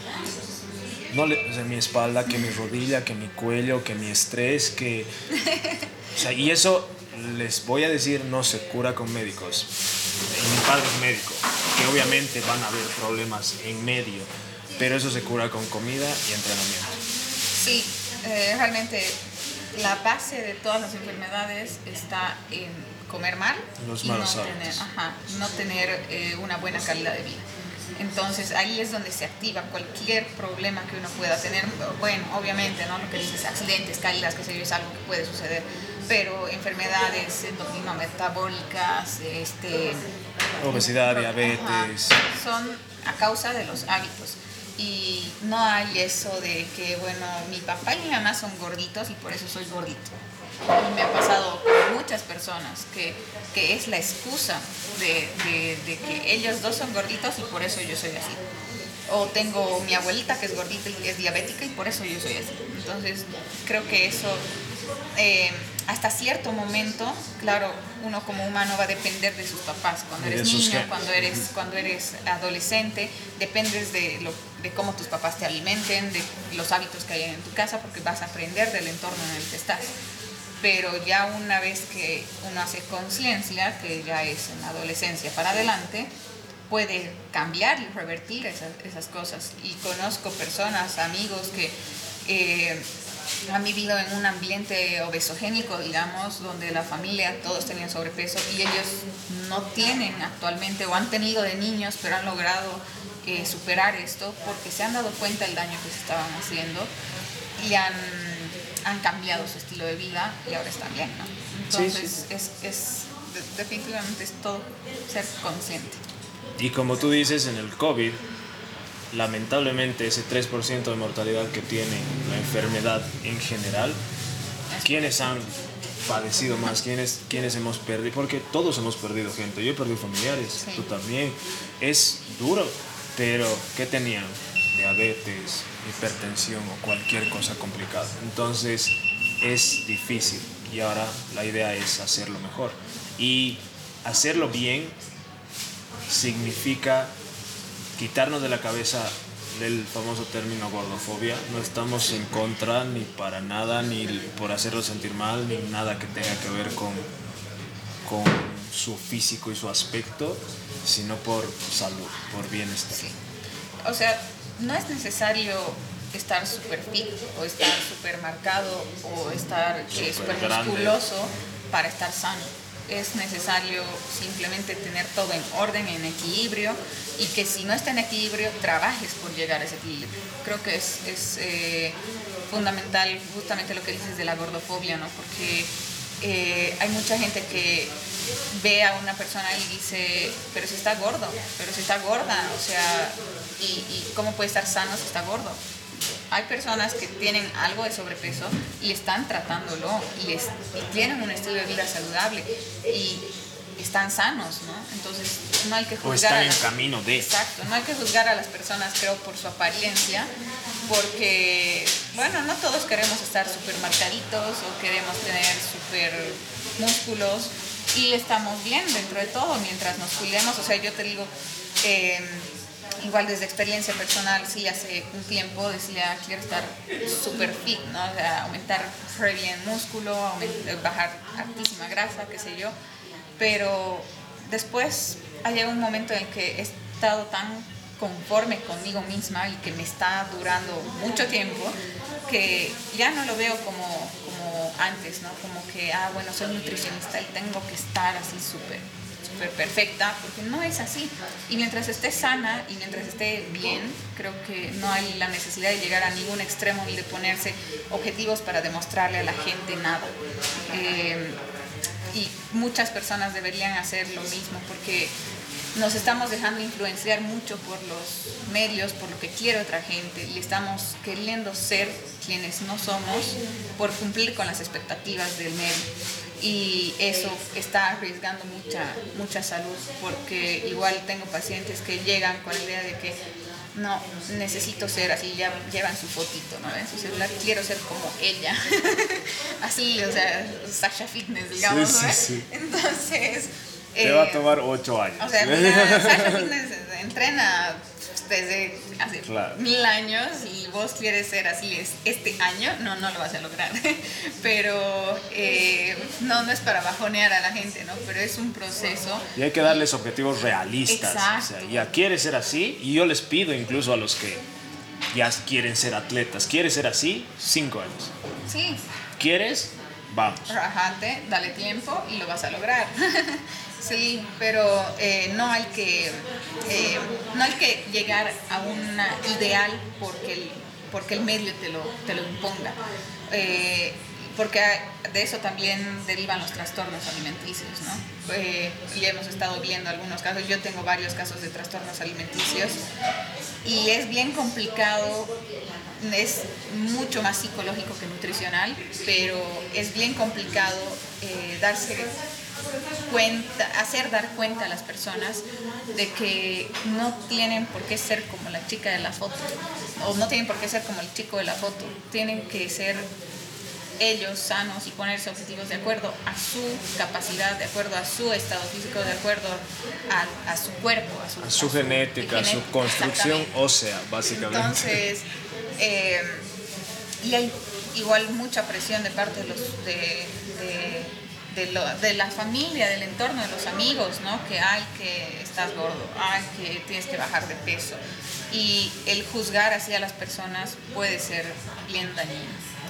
No le, o sea, mi espalda, que mi rodilla, que mi cuello, que mi estrés, que... O sea, y eso les voy a decir, no se cura con médicos. Y mi padre es médico, que obviamente van a haber problemas en medio, pero eso se cura con comida y entrenamiento. Sí, eh, realmente la base de todas las enfermedades está en comer mal Los y no tener, ajá, no tener eh, una buena calidad de vida. Entonces ahí es donde se activa cualquier problema que uno pueda tener. Bueno, obviamente, ¿no? Lo que dices, accidentes, caídas, que sé yo, es algo que puede suceder. Pero enfermedades endocrino-metabólicas, este, Obesidad, Ajá, diabetes. son a causa de los hábitos. Y no hay eso de que, bueno, mi papá y mi mamá son gorditos y por eso soy gordito. Y me ha pasado con muchas personas que, que es la excusa de, de- de que ellos dos son gorditos y por eso yo soy así. O tengo mi abuelita que es gordita y es diabética y por eso yo soy así. Entonces, creo que eso, eh, hasta cierto momento, claro, uno como humano va a depender de sus papás. Cuando eres niño, cuando eres, cuando eres adolescente, dependes de, lo, de cómo tus papás te alimenten, de los hábitos que hay en tu casa, porque vas a aprender del entorno en el que estás. Pero ya una vez que uno hace conciencia, que ya es en la adolescencia para adelante, puede cambiar y revertir esas, esas cosas. Y conozco personas, amigos que eh, han vivido en un ambiente obesogénico, digamos, donde la familia todos tenían sobrepeso y ellos no tienen actualmente o han tenido de niños, pero han logrado eh, superar esto porque se han dado cuenta del daño que se estaban haciendo y han, han cambiado su estilo de vida y ahora están bien, ¿no? Sí, Entonces, Es, es- de- definitivamente es todo ser consciente. Y como tú dices, en el COVID, lamentablemente ese 3% de mortalidad que tiene la enfermedad en general, ¿quiénes han padecido más? ¿Quiénes, quiénes hemos perdido? Porque todos hemos perdido gente. Yo he perdido familiares, Sí. tú también. Es duro, pero ¿qué tenían? Diabetes, hipertensión o cualquier cosa complicada. Entonces es difícil y ahora la idea es hacerlo mejor. Y hacerlo bien significa quitarnos de la cabeza el famoso término gordofobia. No estamos en contra ni para nada, ni por hacerlo sentir mal, ni nada que tenga que ver con, con su físico y su aspecto, sino por salud, por bienestar. Sí. O sea, no es necesario estar súper fit o estar súper marcado o estar eh, Súper musculoso para estar sano. Es necesario simplemente tener todo en orden, en equilibrio y que si no está en equilibrio, trabajes por llegar a ese equilibrio. Creo que es, es, eh, fundamental justamente lo que dices de la gordofobia, ¿no? Porque eh, hay mucha gente que ve a una persona y dice, pero si está gordo, pero si está gorda, o sea, ¿y, y cómo puede estar sano si está gordo? Hay personas que tienen algo de sobrepeso y están tratándolo y, es- y tienen un estilo de vida saludable y están sanos, ¿no? Entonces no hay que O juzgar están a en camino de. Exacto, no hay que juzgar a las personas, creo, por su apariencia, porque, bueno, no todos queremos estar súper marcaditos o queremos tener súper músculos y estamos bien dentro de todo mientras nos cuidemos. O sea, yo te digo, eh, igual desde experiencia personal, sí, hace un tiempo decía, quiero estar súper fit, ¿no? O sea, aumentar re bien músculo, bajar hartísima grasa, qué sé yo, pero después ha llegado un momento en el que he estado tan conforme conmigo misma y que me está durando mucho tiempo que ya no lo veo como, como antes, ¿no? Como que, ah, bueno, soy nutricionista y tengo que estar así súper perfecta, porque no es así. Y mientras esté sana y mientras esté bien, creo que no hay la necesidad de llegar a ningún extremo ni de ponerse objetivos para demostrarle a la gente nada. Eh, y muchas personas deberían hacer lo mismo, porque nos estamos dejando influenciar mucho por los medios, por lo que quiere otra gente, y estamos queriendo ser quienes no somos por cumplir con las expectativas del medio. Y eso está arriesgando mucha, mucha salud, porque igual tengo pacientes que llegan con la idea de que no, necesito ser así, ya llevan su fotito, ¿no? En su celular, quiero ser como ella. <laughs> así, o sea, Sasha Fitness, digamos. Entonces, te va a eh, tomar ocho años. O sea, <laughs> Sasha Fitness entrena desde hace mil años y vos quieres ser así este año, no, no lo vas a lograr. <laughs> Pero eh, no, no es para bajonear a la gente, ¿no? Pero es un proceso. Y hay que darles objetivos realistas. Exacto. O sea, ya quieres ser así y yo les pido incluso a los que ya quieren ser atletas, ¿quieres ser así? Cinco años. Sí. ¿Quieres? Rajate, dale tiempo y lo vas a lograr. <laughs> Sí, pero eh, no hay que eh, no que llegar a un ideal porque el, porque el medio te lo, te lo imponga. Eh, porque de eso también derivan los trastornos alimenticios, ¿no? y hemos estado viendo algunos casos, yo tengo varios casos de trastornos alimenticios y es bien complicado, es mucho más psicológico que nutricional, pero es bien complicado darse cuenta, hacer dar cuenta a las personas de que no tienen por qué ser como la chica de la foto o no tienen por qué ser como el chico de la foto, tienen que ser ellos sanos y ponerse objetivos de acuerdo a su capacidad, de acuerdo a su estado físico, de acuerdo a, su cuerpo, a su, genética, a su construcción ósea, básicamente. Entonces, eh, y hay igual mucha presión de parte de los de de, la familia, del entorno, de los amigos, ¿no? Que hay que estás gordo, hay que tienes que bajar de peso. Y el juzgar así a las personas puede ser bien dañino.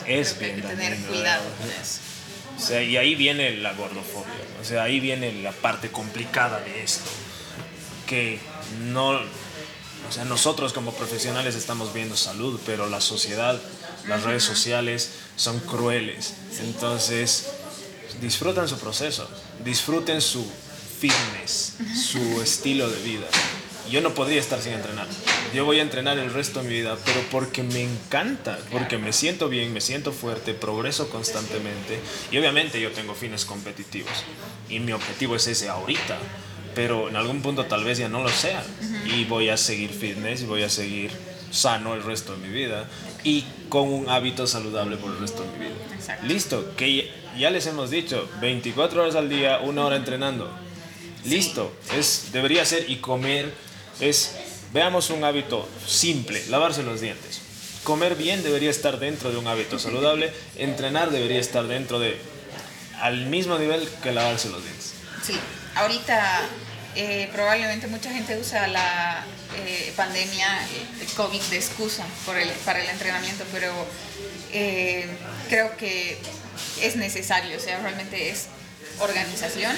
Es bien hay que tener cuidado con eso. O sea, y ahí viene la gordofobia, o sea, ahí viene la parte complicada de esto, que no, o sea, nosotros como profesionales estamos viendo salud, pero la sociedad, las redes sociales son crueles. Entonces, disfrutan su proceso, disfruten su fitness, su estilo de vida. Yo no podría estar sin entrenar. Yo voy a entrenar el resto de mi vida, pero porque me encanta, porque me siento bien, me siento fuerte, progreso constantemente y obviamente yo tengo fines competitivos y mi objetivo es ese ahorita, pero en algún punto tal vez ya no lo sea y voy a seguir fitness y voy a seguir sano el resto de mi vida y con un hábito saludable por el resto de mi vida. Listo, que ya les hemos dicho, 24 horas al día, una hora entrenando. Listo, es, debería ser y comer es, veamos un hábito simple, lavarse los dientes. Comer bien debería estar dentro de un hábito <laughs> saludable, entrenar debería estar dentro de, al mismo nivel que lavarse los dientes. Sí, ahorita eh, probablemente mucha gente usa la eh, pandemia de COVID de excusa por el, para el entrenamiento, pero eh, creo que es necesario, o sea, realmente es organización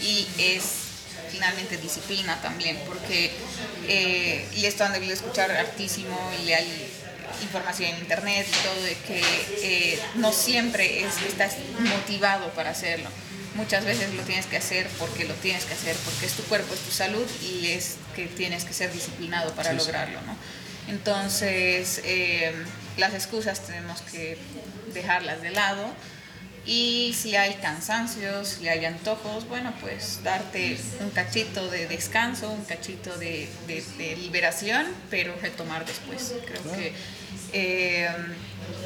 y es finalmente disciplina también, porque, eh, y esto han debido escuchar hartísimo y hay información en internet y todo, de que eh, no siempre es, estás motivado para hacerlo. Muchas veces lo tienes que hacer porque lo tienes que hacer, porque es tu cuerpo, es tu salud y es que tienes que ser disciplinado para lograrlo, ¿no? Entonces, eh, las excusas tenemos que dejarlas de lado y si hay cansancios, si hay antojos, bueno, pues darte un cachito de descanso, un cachito de, liberación, pero retomar después. Creo que eh,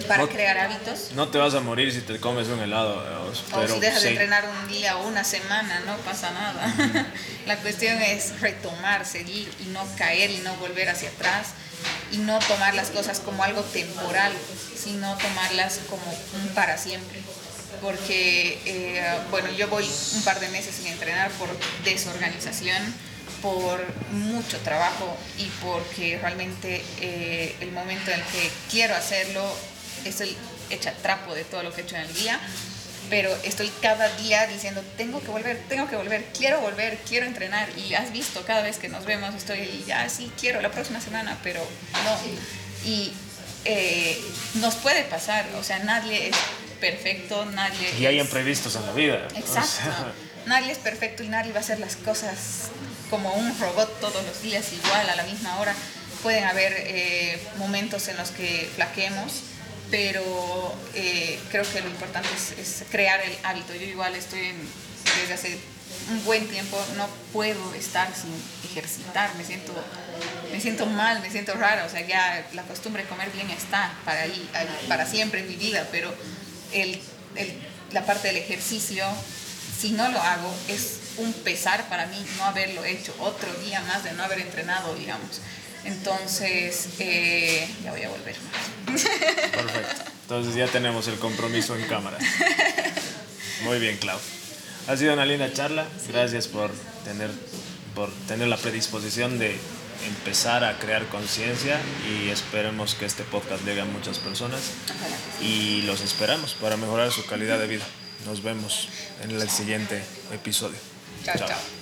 para crear hábitos. No te vas a morir si te comes un helado. Pero o si dejas de entrenar un día o una semana, no pasa nada. <laughs> La cuestión es retomar, seguir y no caer y no volver hacia atrás y no tomar las cosas como algo temporal, sino tomarlas como un para siempre porque, eh, bueno, yo voy un par de meses sin entrenar por desorganización, por mucho trabajo y porque realmente eh, el momento en el que quiero hacerlo es el echa trapo de todo lo que he hecho en el día pero estoy cada día diciendo, tengo que volver, tengo que volver, quiero volver, quiero entrenar. Y has visto, cada vez que nos vemos estoy, ya sí, quiero la próxima semana, pero no. Y eh, nos puede pasar, o sea, nadie es perfecto, nadie... Y hay imprevistos en la vida. Exacto. Nadie es perfecto y nadie va a hacer las cosas como un robot todos los días igual a la misma hora. Pueden haber eh, momentos en los que flaquemos, pero eh, creo que lo importante es, crear el hábito. Yo igual estoy desde hace un buen tiempo, no puedo estar sin ejercitar, me siento, me siento mal, me siento raro, o sea, ya la costumbre de comer bien está para, ahí, para siempre en mi vida, pero el, la parte del ejercicio, si no lo hago, es un pesar para mí no haberlo hecho, otro día más de no haber entrenado, digamos. Entonces, eh, ya voy a volver. Perfecto. Entonces ya tenemos el compromiso en cámara. Muy bien, Clau. Ha sido una linda charla. Gracias por tener, por tener la predisposición de empezar a crear conciencia y esperemos que este podcast llegue a muchas personas y los esperamos para mejorar su calidad de vida. Nos vemos en el siguiente episodio. chao. chao.